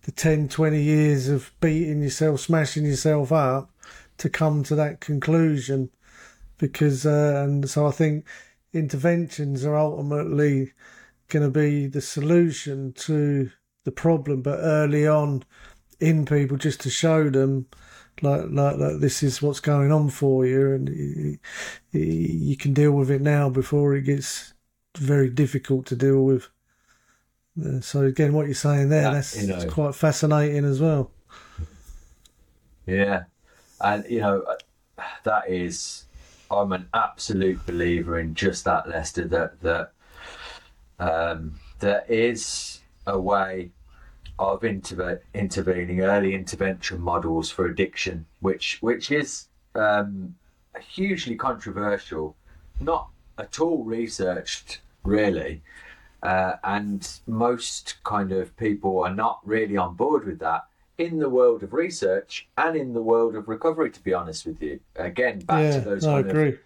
the 10, 20 years of beating yourself, smashing yourself up to come to that conclusion. Because, uh, and so I think interventions are ultimately going to be the solution to the problem, but early on in people just to show them like, like, like this is what's going on for you, and you, you can deal with it now before it gets very difficult to deal with. Uh, so again, what you're saying there, That, that's you know- quite fascinating as well. Yeah, and you know that is, I'm an absolute believer in just that, Lester. That that um, there is a way of interve- intervening, early intervention models for addiction, which which is um, hugely controversial, not at all researched, really. Uh, and most kind of people are not really on board with that in the world of research and in the world of recovery. To be honest with you, again back yeah, to those I kind agree. of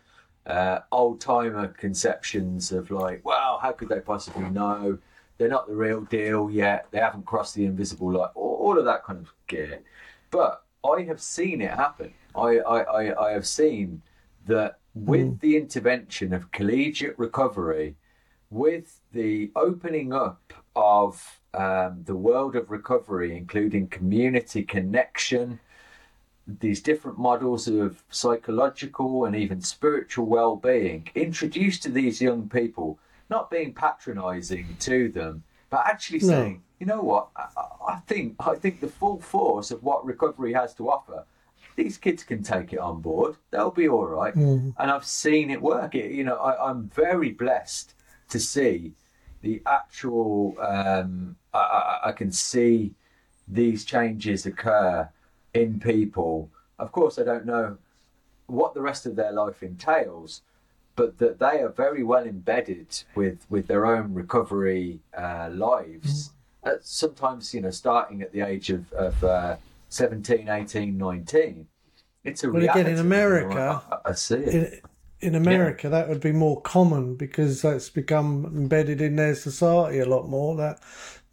uh, old timer conceptions of like, well, how could they possibly know? They're not the real deal yet. They haven't crossed the invisible line. All, of that kind of gear. But I have seen it happen. I, I, I, I have seen that with the intervention of collegiate recovery, with the opening up of um, the world of recovery, including community connection, these different models of psychological and even spiritual well-being introduced to these young people not being patronizing to them but actually No. saying you know what? I, I- think i think the full force of what recovery has to offer these kids can take it on board. They'll be all right. And i've seen it work. It, you know I, i'm very blessed to see the actual um, I, I, I can see these changes occur in people. Of course, I don't know what the rest of their life entails, but that they are very well embedded with, with their own recovery uh, lives. Uh, sometimes, you know, starting at the age of, of uh, 17, 18, 19. It's a Well, again, in. America, I, I see it. in, in America, that would be more common because that's become embedded in their society a lot more. That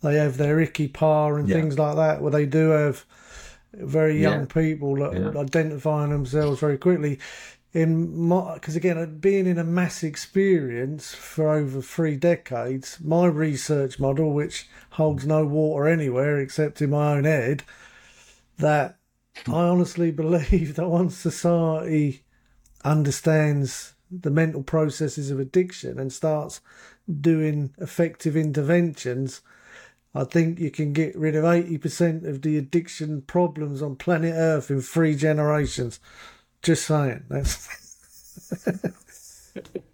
they have their ICYPAA and Yeah. things like that, where they do have very young Yeah. people Yeah. identifying themselves very quickly. In because again, uh, being in a mass experience for over three decades, my research model, which holds no water anywhere except in my own head, that I honestly believe that once society understands the mental processes of addiction and starts doing effective interventions, I think you can get rid of 80% of the addiction problems on planet Earth in three generations. Just saying. That's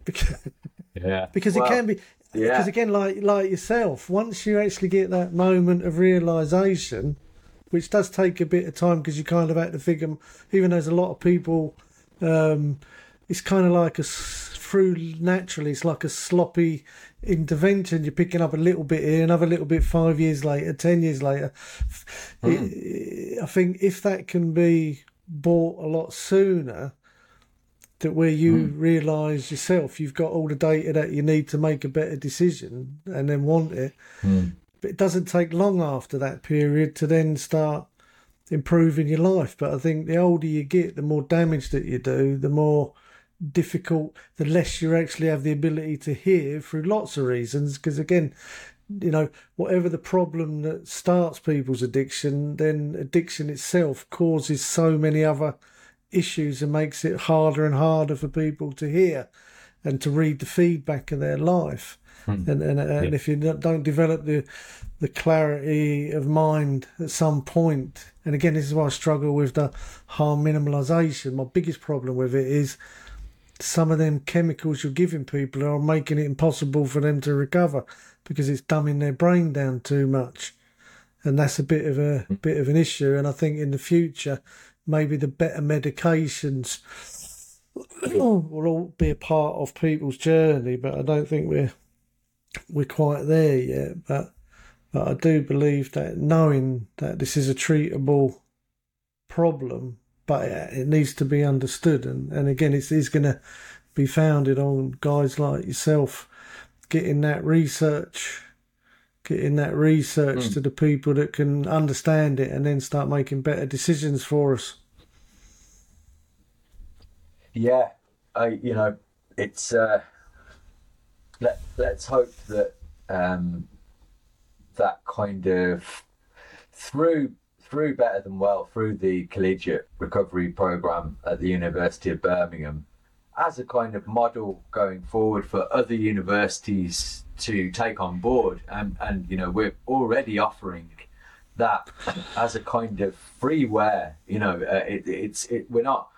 because, yeah. because Well, it can be yeah. because again like like yourself once you actually get that moment of realization which does take a bit of time because you kind of have to figure even though there's a lot of people um it's kind of like a through naturally it's like a sloppy intervention you're picking up a little bit here another little bit five years later ten years later It- i think if that can be bought a lot sooner that where you hmm. realise yourself you've got all the data that you need to make a better decision and then want it. Hmm. But it doesn't take long after that period to then start improving your life. But I think the older you get, the more damage that you do, the more difficult, the less you actually have the ability to hear through lots of reasons. Because again, you know, whatever the problem that starts people's addiction, then addiction itself causes so many other issues and makes it harder and harder for people to hear. and to read the feedback of their life. Hmm. And and, uh, and Yeah. if you don't develop the the clarity of mind at some point, and again, this is why I struggle with the harm minimalisation. My biggest problem with it is some of them chemicals you're giving people are making it impossible for them to recover because it's dumbing their brain down too much, and that's a bit of a mm. bit of an issue. And I think in the future, maybe the better medications will all be a part of people's journey, but I don't think we're we're quite there yet. But but I do believe that knowing that this is a treatable problem, but it, it needs to be understood, and and again, it's, it's going to be founded on guys like yourself getting that research. Getting that research to the people that can understand it and then start making better decisions for us. Yeah, I you know it's uh, let let's hope that um, that kind of through through better than well through the collegiate recovery program at the University of Birmingham as a kind of model going forward for other universities to take on board and and you know we're already offering that as a kind of freeware you know uh, it, it's it, we're not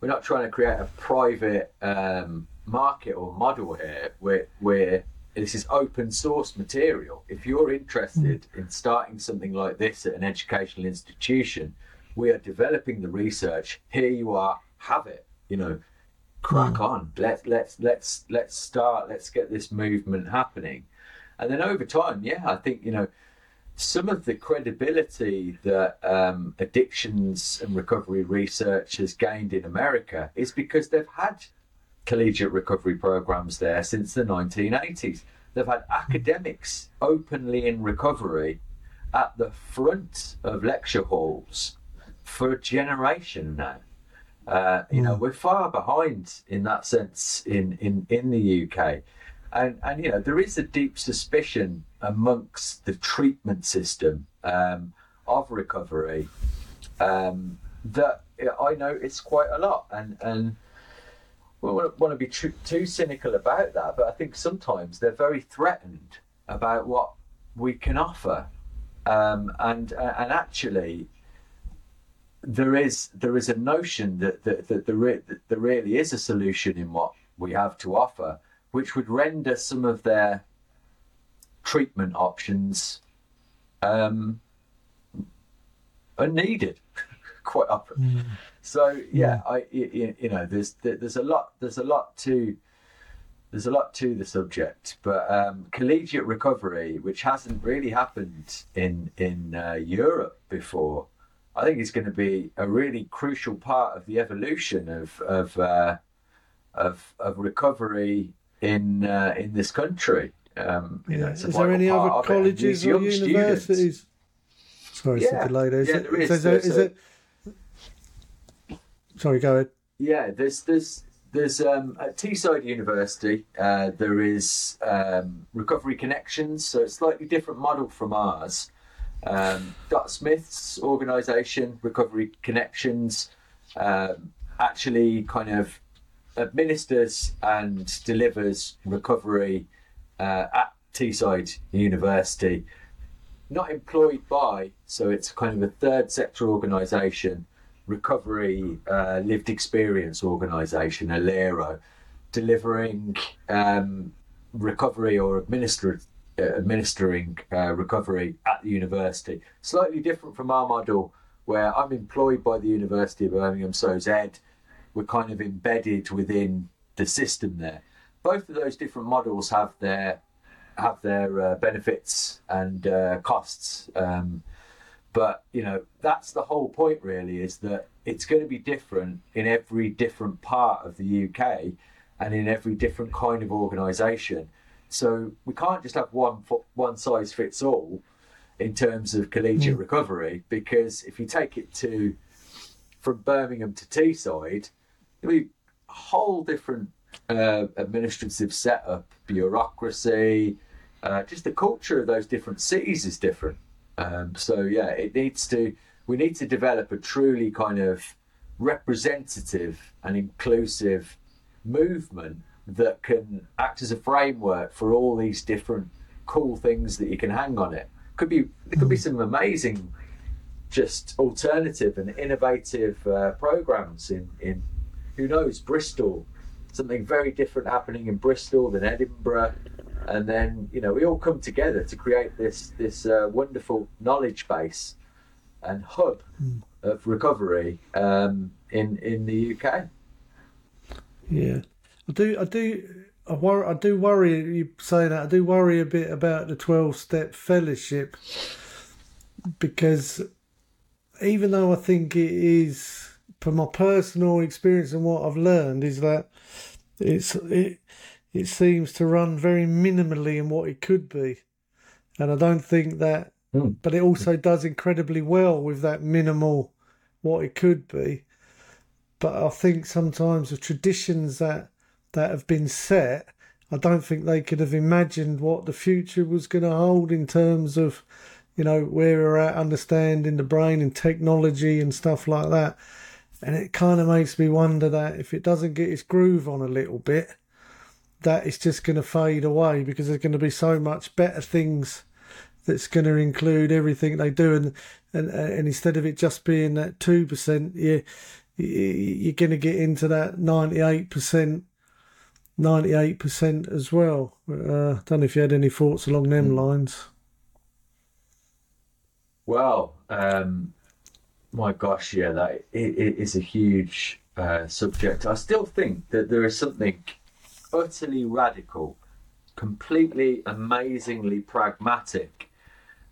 we're not trying to create a private um, market or model here. We're, we're this is open source material. If you're interested in starting something like this at an educational institution, we are developing the research. Here you are, have it. You know, crack on. Let's let's let's let's start. Let's get this movement happening, and then over time, yeah, I think you know some of the credibility that um, addictions and recovery research has gained in America is because they've had collegiate recovery programs there since the 1980s. They've had academics openly in recovery at the front of lecture halls for a generation now. Uh, you know, we're far behind in that sense in, in, in the UK. And, and, you know, there is a deep suspicion amongst the treatment system um, of recovery um, that I know it's quite a lot. And, and we don't want to be too, too cynical about that, but I think sometimes they're very threatened about what we can offer. Um, and, and actually, there is there is a notion that that, that, there, re- that there really is a solution in what we have to offer, which would render some of their treatment options um, unneeded quite often. So yeah, I you, you know there's there's a lot there's a lot to there's a lot to the subject, but um, collegiate recovery, which hasn't really happened in in uh, Europe before, I think is going to be a really crucial part of the evolution of of uh, of, of recovery in uh, in this country. Um, you Yeah. it's a Is there any other of it. And colleges or young students- universities? Sorry, Yeah. yeah. delay there. Is Yeah, it- there is. is there- is it- Sorry, go ahead. Yeah, there's there's there's um, at Teesside University uh, there is um, Recovery Connections, so it's slightly different model from ours. Um, Smith's organisation, Recovery Connections, um, actually kind of administers and delivers recovery uh, at Teesside University. Not employed by, so it's kind of a third sector organisation recovery uh, lived experience organisation, a LERO, delivering um, recovery or administer, uh, administering uh, recovery at the university. Slightly different from our model, where I'm employed by the University of Birmingham, so Ed. We're kind of embedded within the system there. Both of those different models have their have their uh, benefits and uh, costs. Um, but you know that's the whole point really is that it's going to be different in every different part of the UK and in every different kind of organization so we can't just have one one size fits all in terms of collegiate recovery because if you take it to from Birmingham to Teesside it'll be a whole different uh, administrative setup bureaucracy uh, just the culture of those different cities is different um, so yeah, it needs to. We need to develop a truly kind of representative and inclusive movement that can act as a framework for all these different cool things that you can hang on it. Could be there could be some amazing, just alternative and innovative uh, programs in in who knows Bristol, something very different happening in Bristol than Edinburgh, and then you know we all come together to create this this uh, wonderful knowledge base and hub mm. of recovery um, in in the UK. Yeah, I do. I do. I worry. I do worry. You say that. I do worry a bit about the twelve-step fellowship because even though I think it is, from my personal experience and what I've learned, is that it's it it seems to run very minimally in what it could be, and I don't think that. Mm. But it also does incredibly well with that minimal what it could be. But I think sometimes the traditions that that have been set, I don't think they could have imagined what the future was going to hold in terms of, you know, where we're at, understanding the brain and technology and stuff like that. And it kind of makes me wonder that if it doesn't get its groove on a little bit, that it's just going to fade away because there's going to be so much better things that's going to include everything they do and and and instead of it just being that 2% you you're going to get into that 98% 98% as well. Uh, don't know if you had any thoughts along them hmm. lines. Well, um, my gosh, yeah, that it, it is a huge uh, subject. I still think that there is something utterly radical, completely amazingly pragmatic,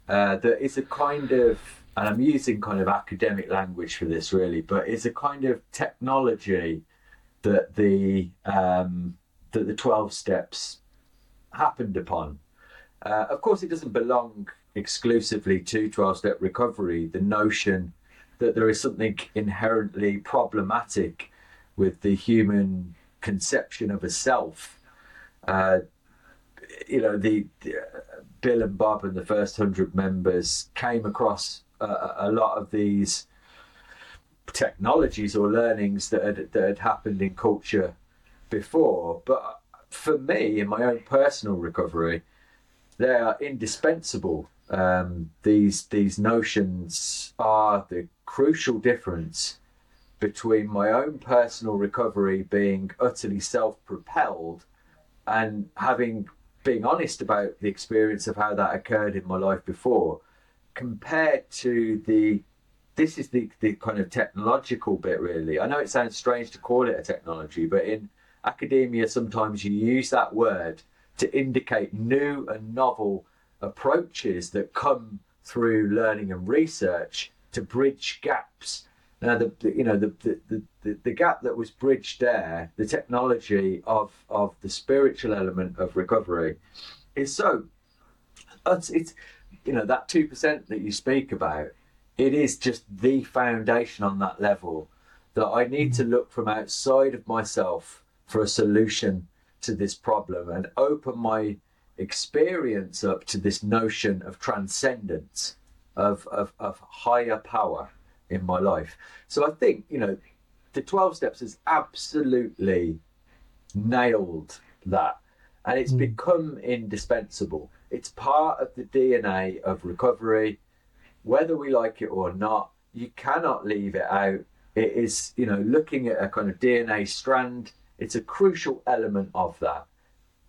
uh, that is a kind of, and I'm using kind of academic language for this really, but it's a kind of technology that the um, that the 12 steps happened upon. Uh, of course, it doesn't belong exclusively to 12 step recovery, the notion that there is something inherently problematic with the human conception of a self. Uh, you know, the, the uh, Bill and Bob and the first hundred members came across uh, a lot of these technologies or learnings that had, that had happened in culture before, but for me, in my own personal recovery, they are indispensable. Um, these these notions are the crucial difference between my own personal recovery being utterly self-propelled and having being honest about the experience of how that occurred in my life before compared to the this is the, the kind of technological bit really i know it sounds strange to call it a technology but in academia sometimes you use that word to indicate new and novel approaches that come through learning and research to bridge gaps. Now, the, the you know the, the, the, the gap that was bridged there, the technology of of the spiritual element of recovery, is so. It's, it's you know that two percent that you speak about. It is just the foundation on that level that I need to mm. look from outside of myself for a solution to this problem and open my experience up to this notion of transcendence, of, of, of higher power in my life. So I think, you know, the 12 steps has absolutely nailed that. And it's mm. become indispensable. It's part of the DNA of recovery. Whether we like it or not, you cannot leave it out. It is, you know, looking at a kind of DNA strand it's a crucial element of that.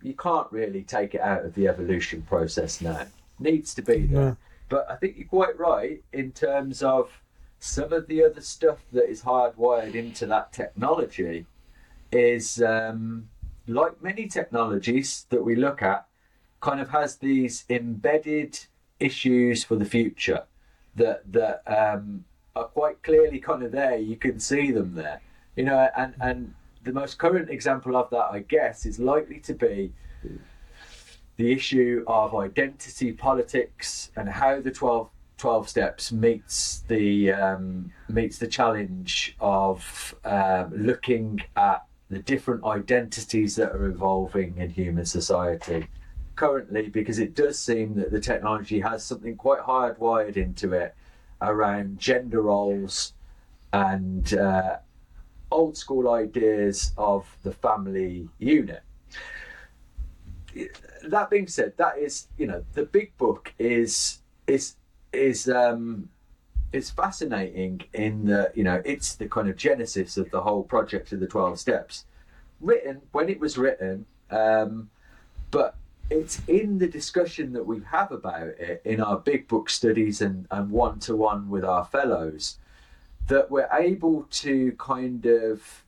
You can't really take it out of the evolution process now. It needs to be there. Yeah. But I think you're quite right in terms of some of the other stuff that is hardwired into that technology is um, like many technologies that we look at, kind of has these embedded issues for the future that that um, are quite clearly kind of there. You can see them there, you know, and and the most current example of that, I guess, is likely to be the issue of identity politics and how the 12, 12 steps meets the um, meets the challenge of um, looking at the different identities that are evolving in human society currently because it does seem that the technology has something quite hardwired into it around gender roles and uh, old school ideas of the family unit. that being said, that is you know the big book is is is um it's fascinating in the you know it's the kind of genesis of the whole project of the 12 steps written when it was written um but it's in the discussion that we have about it in our big book studies and, and one-to-one with our fellows that we're able to kind of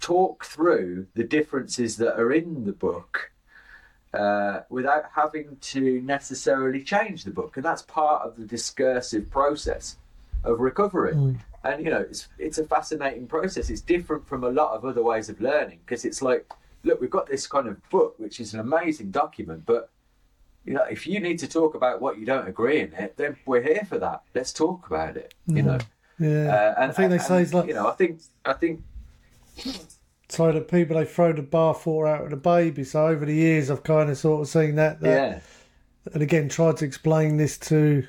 talk through the differences that are in the book uh, without having to necessarily change the book, and that's part of the discursive process of recovery. Mm. And you know, it's it's a fascinating process. It's different from a lot of other ways of learning because it's like, look, we've got this kind of book which is an amazing document, but you know, if you need to talk about what you don't agree in it, then we're here for that. Let's talk about it. You know. Yeah. Uh, and, I think they and, say it's like you know, I think I think so the people they throw the bathwater out of the baby. So over the years, I've kind of sort of seen that. that yeah. And again, tried to explain this to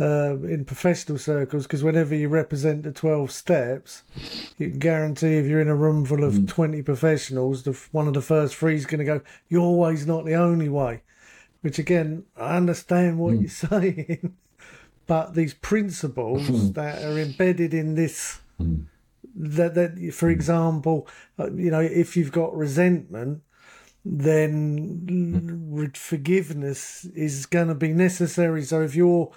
uh, in professional circles because whenever you represent the twelve steps, you can guarantee if you're in a room full of mm. twenty professionals, the one of the first three is going to go, "You're always not the only way." Which again, I understand what mm. you're saying, but these principles hmm. that are embedded in this. Mm that that for example, uh, you know, if you've got resentment, then forgiveness is going to be necessary. So if your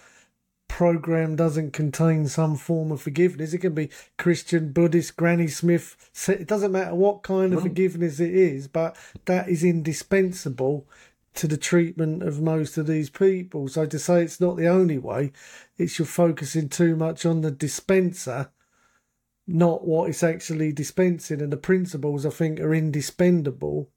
program doesn't contain some form of forgiveness, it can be Christian, Buddhist, Granny Smith. It doesn't matter what kind of forgiveness it is, but that is indispensable to the treatment of most of these people. So to say it's not the only way, it's you're focusing too much on the dispenser not what it's actually dispensing, and the principles I think are indispensable.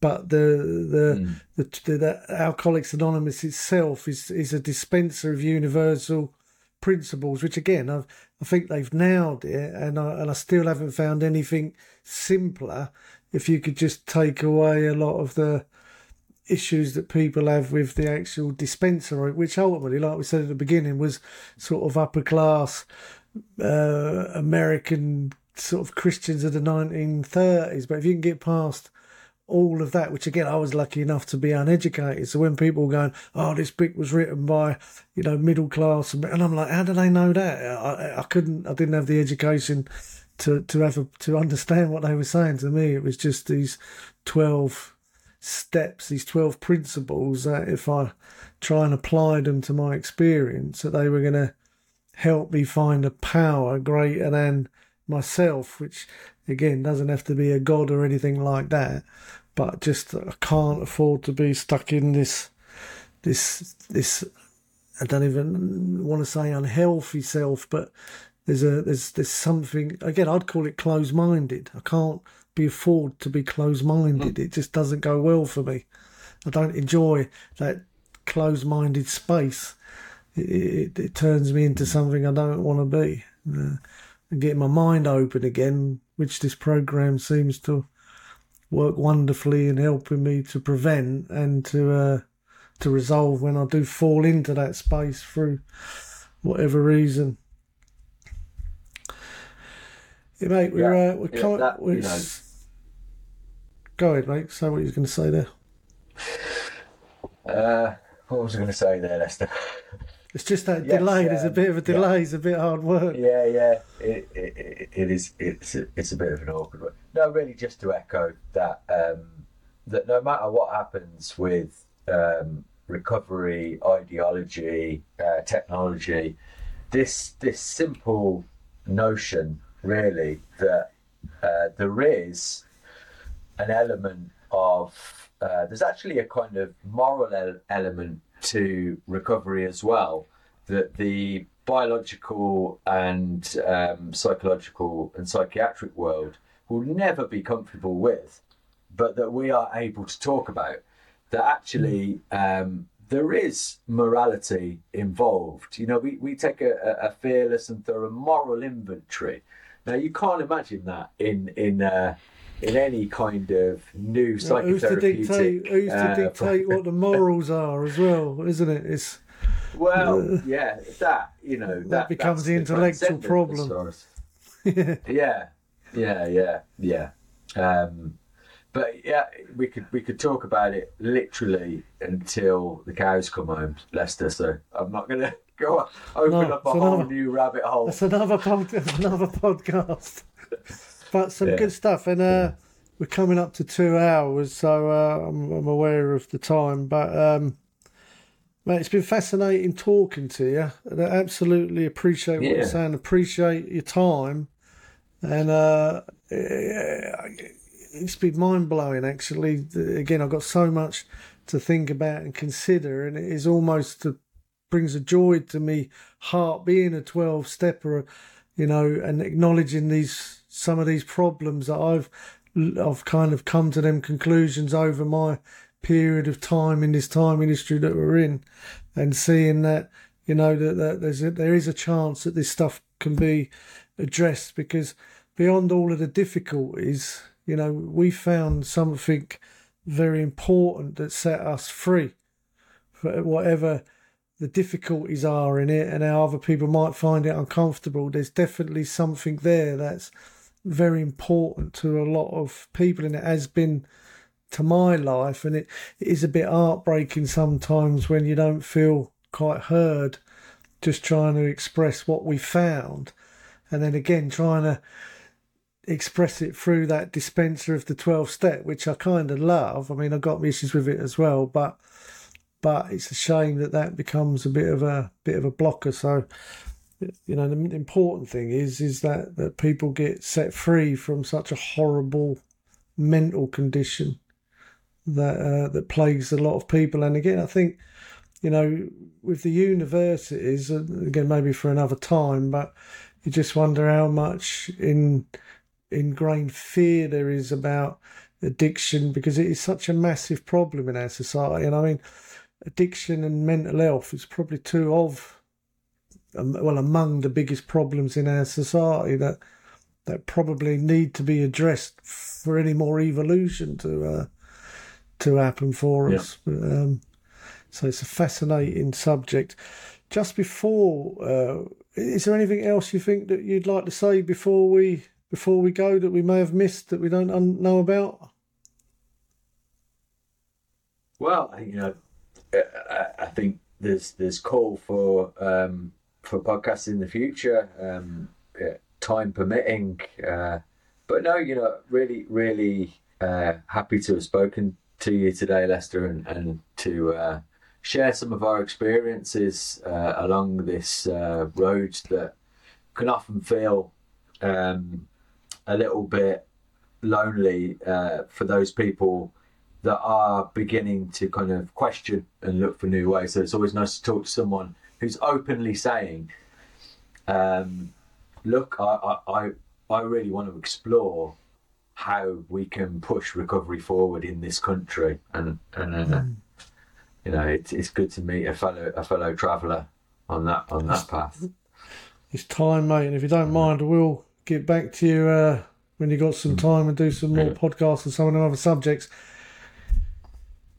But the the, mm. the, the, the Alcoholics Anonymous itself is is a dispenser of universal principles, which again I've, I think they've nailed it, and I and I still haven't found anything simpler. If you could just take away a lot of the issues that people have with the actual dispenser, which ultimately, like we said at the beginning, was sort of upper class uh, American sort of Christians of the 1930s. But if you can get past all of that, which again, I was lucky enough to be uneducated. So when people were going, oh, this book was written by, you know, middle class, and I'm like, how do they know that? I, I couldn't, I didn't have the education to, to have a, to understand what they were saying to me. It was just these 12 steps, these 12 principles that if I try and apply them to my experience, that they were going to help me find a power greater than myself, which again doesn't have to be a god or anything like that, but just I can't afford to be stuck in this this this I don't even want to say unhealthy self, but there's a there's there's something again I'd call it closed minded. I can't be afford to be closed minded. Mm. It just doesn't go well for me. I don't enjoy that closed minded space it, it, turns me into something I don't want to be. Uh, and getting my mind open again, which this program seems to work wonderfully in helping me to prevent and to uh, to resolve when I do fall into that space through whatever reason. Yeah, mate, we're, yeah, uh, we're, yeah, coming, that, we're you know. Go ahead, mate. Say what you are going to say there. Uh, what was I going to say there, Lester? It's just that yes, delay. There's a bit of a delay. Yeah. It's a bit hard work. Yeah, yeah. It, it, it is. It's a, it's a bit of an awkward one. No, really, just to echo that um, that no matter what happens with um, recovery, ideology, uh, technology, this this simple notion really that uh, there is an element of uh, there's actually a kind of moral element to recovery as well that the biological and um, psychological and psychiatric world will never be comfortable with, but that we are able to talk about. That actually um, there is morality involved. You know, we, we take a, a fearless and thorough moral inventory. Now, you can't imagine that in in uh, in any kind of new psychotherapeutic. Who's to dictate, who's to uh, dictate what the morals are as well, isn't it? It's well, uh, yeah, that you know that, that becomes the intellectual problem. yeah, yeah, yeah, yeah, yeah. Um, but yeah, we could we could talk about it literally until the cows come home, Lester. So I'm not going to go open No, up a whole another- new rabbit hole. That's another pod, another podcast. But some Yeah. good stuff, and uh, we're coming up to two hours, so uh, I'm, I'm aware of the time. But um, mate, it's been fascinating talking to you. And I absolutely appreciate what Yeah. you're saying. Appreciate your time, and uh, it's been mind blowing. Actually, again, I've got so much to think about and consider, and it is almost a, brings a joy to me heart being a twelve stepper, you know, and acknowledging these some of these problems that I've I've kind of come to them conclusions over my period of time in this time industry that we're in, and seeing that you know that, that there's a, there is a chance that this stuff can be addressed because beyond all of the difficulties, you know, we found something very important that set us free for whatever the difficulties are in it and how other people might find it uncomfortable. There's definitely something there that's very important to a lot of people, and it has been to my life. And it, it is a bit heartbreaking sometimes when you don't feel quite heard, just trying to express what we found, and then again trying to express it through that dispenser of the 12 step which i kind of love i mean i've got issues with it as well but but it's a shame that that becomes a bit of a bit of a blocker so you know the important thing is is that that people get set free from such a horrible mental condition that uh, that plagues a lot of people. And again i think you know with the universities uh, again maybe for another time but you just wonder how much in ingrained fear there is about addiction because it is such a massive problem in our society. And i mean addiction and mental health is probably two of well among the biggest problems in our society that that probably need to be addressed for any more evolution to uh, to happen for us. Um, so it's a fascinating subject. Just before uh, is there anything else you think that you'd like to say before we before we go that we may have missed that we don't un- know about? Well, you know, I- I, I think there's there's call for um, for podcasts in the future, um, yeah, time permitting. Uh, but no, you know, really, really uh, happy to have spoken to you today, Lester, and and to uh, share some of our experiences uh, along this uh, road that can often feel um, a little bit lonely uh, for those people that are beginning to kind of question and look for new ways. So it's always nice to talk to someone who's openly saying, um, "Look, I, I, I, really want to explore how we can push recovery forward in this country." And and uh, you know, it's it's good to meet a fellow a fellow traveller on that on that path. it's time mate and if you don't mind we'll get back to you uh, when you've got some time and do some more podcasts on some of the other subjects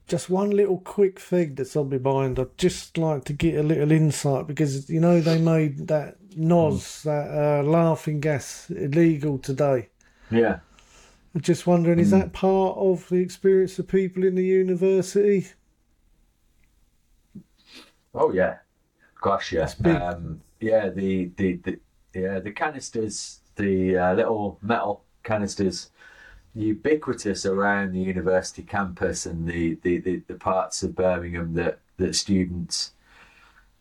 just one little quick thing that's on my mind i'd just like to get a little insight because you know they made that nos that uh, laughing gas illegal today Yeah. I'm just wondering, is that part of the experience of people in the university? Oh yeah, gosh yeah, um, yeah. The, the the yeah the canisters, the uh, little metal canisters, ubiquitous around the university campus and the, the, the, the parts of Birmingham that that students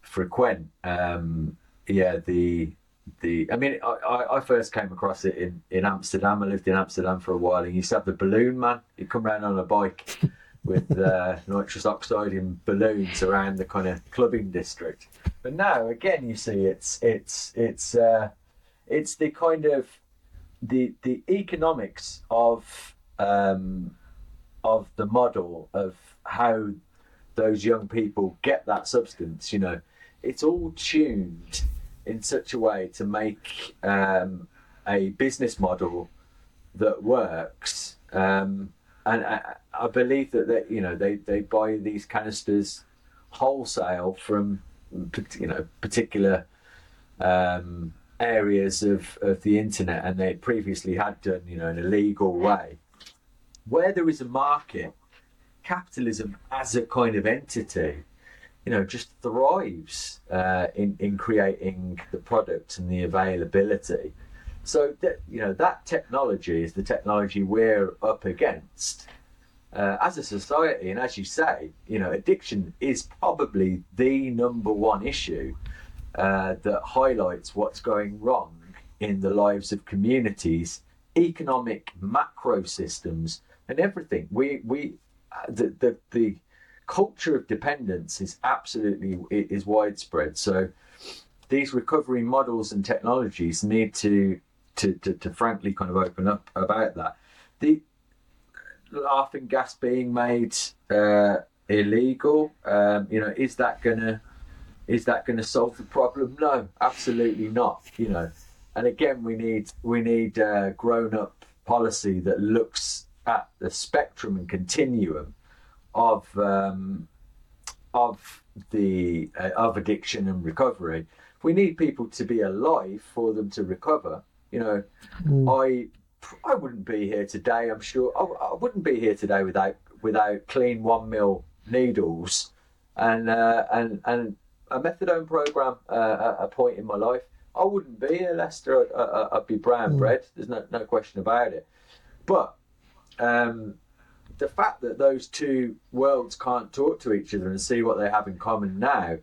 frequent. Um, yeah, the the I mean, I, I first came across it in, in Amsterdam. I lived in Amsterdam for a while, and you used to have the balloon man. He'd come round on a bike with uh, nitrous oxide in balloons around the kind of clubbing district. But now, again, you see it's it's it's uh, it's the kind of the the economics of um, of the model of how those young people get that substance. You know, it's all tuned in such a way to make um, a business model that works. Um, and I, I believe that they, you know they, they buy these canisters wholesale from you know particular um, areas of, of the internet, and they previously had done you know in a legal way. where there is a market, capitalism as a kind of entity, you know, just thrives uh, in in creating the product and the availability. So that you know that technology is the technology we're up against uh, as a society, and as you say, you know, addiction is probably the number one issue uh, that highlights what's going wrong in the lives of communities, economic macro systems, and everything. We we uh, the the, the culture of dependence is absolutely is widespread. So these recovery models and technologies need to to, to, to frankly kind of open up about that. The laughing gas being made uh, illegal, um, you know, is that gonna is that gonna solve the problem? No, absolutely not. You know, and again, we need we need uh, grown up policy that looks at the spectrum and continuum of um, of the uh, of addiction and recovery. We need people to be alive for them to recover. You know, mm. I I wouldn't be here today. I'm sure I, I, wouldn't be here today without without clean one mil needles and uh, and and a methadone program uh, at a point in my life. I wouldn't be a Lester. I'd, I'd be brown mm. bread. There's no no question about it. But um, the fact that those two worlds can't talk to each other and see what they have in common now.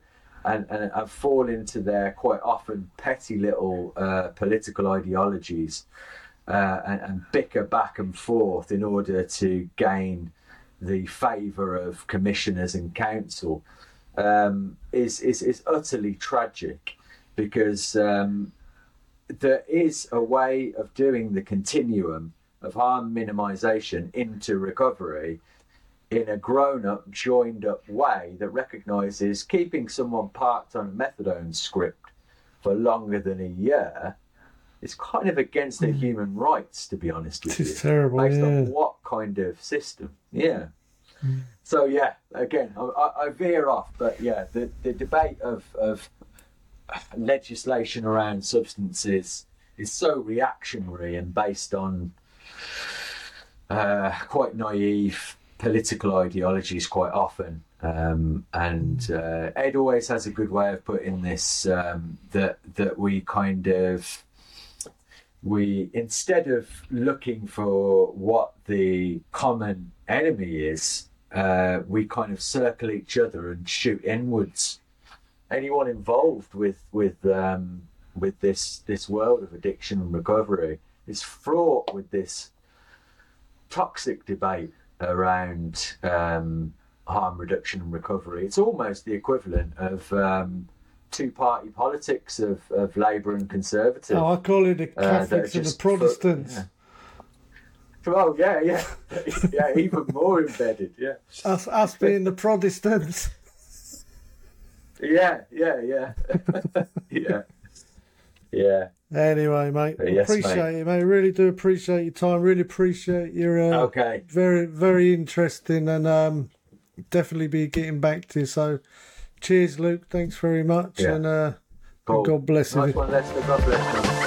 And, and, and fall into their quite often petty little uh, political ideologies uh, and, and, bicker back and forth in order to gain the favour of commissioners and council um, is, is, is utterly tragic because um, there is a way of doing the continuum of harm minimisation into recovery in a grown up, joined up way that recognises keeping someone parked on a methadone script for longer than a year is kind of against their hmm. human rights, to be honest with it's you. terrible. Based yeah. on what kind of system? Yeah. So yeah, again, I, I, veer off, but yeah, the, the debate of of legislation around substances is so reactionary and based on uh, quite naive political ideologies quite often. Um, and uh, Ed always has a good way of putting this um, that that we kind of we instead of looking for what the common enemy is, uh, we kind of circle each other and shoot inwards. Anyone involved with with um, with this this world of addiction and recovery is fraught with this toxic debate around um, harm reduction and recovery. It's almost the equivalent of um, two party politics of, of Labour and Conservative. Oh, I call it the uh, Catholics uh, and the Protestants. yeah. Oh yeah, yeah, yeah, even more embedded. Yeah, us, us being the Protestants. Yeah, yeah, yeah, yeah, yeah. Anyway, mate, yes, appreciate mate. it, mate. Really do appreciate your time. Really appreciate your uh, okay. Very, very interesting, and um, definitely be getting back to you. So, Cheers, Luke. Thanks very much. Yeah. And uh, cool. God bless nice you. One, God bless you.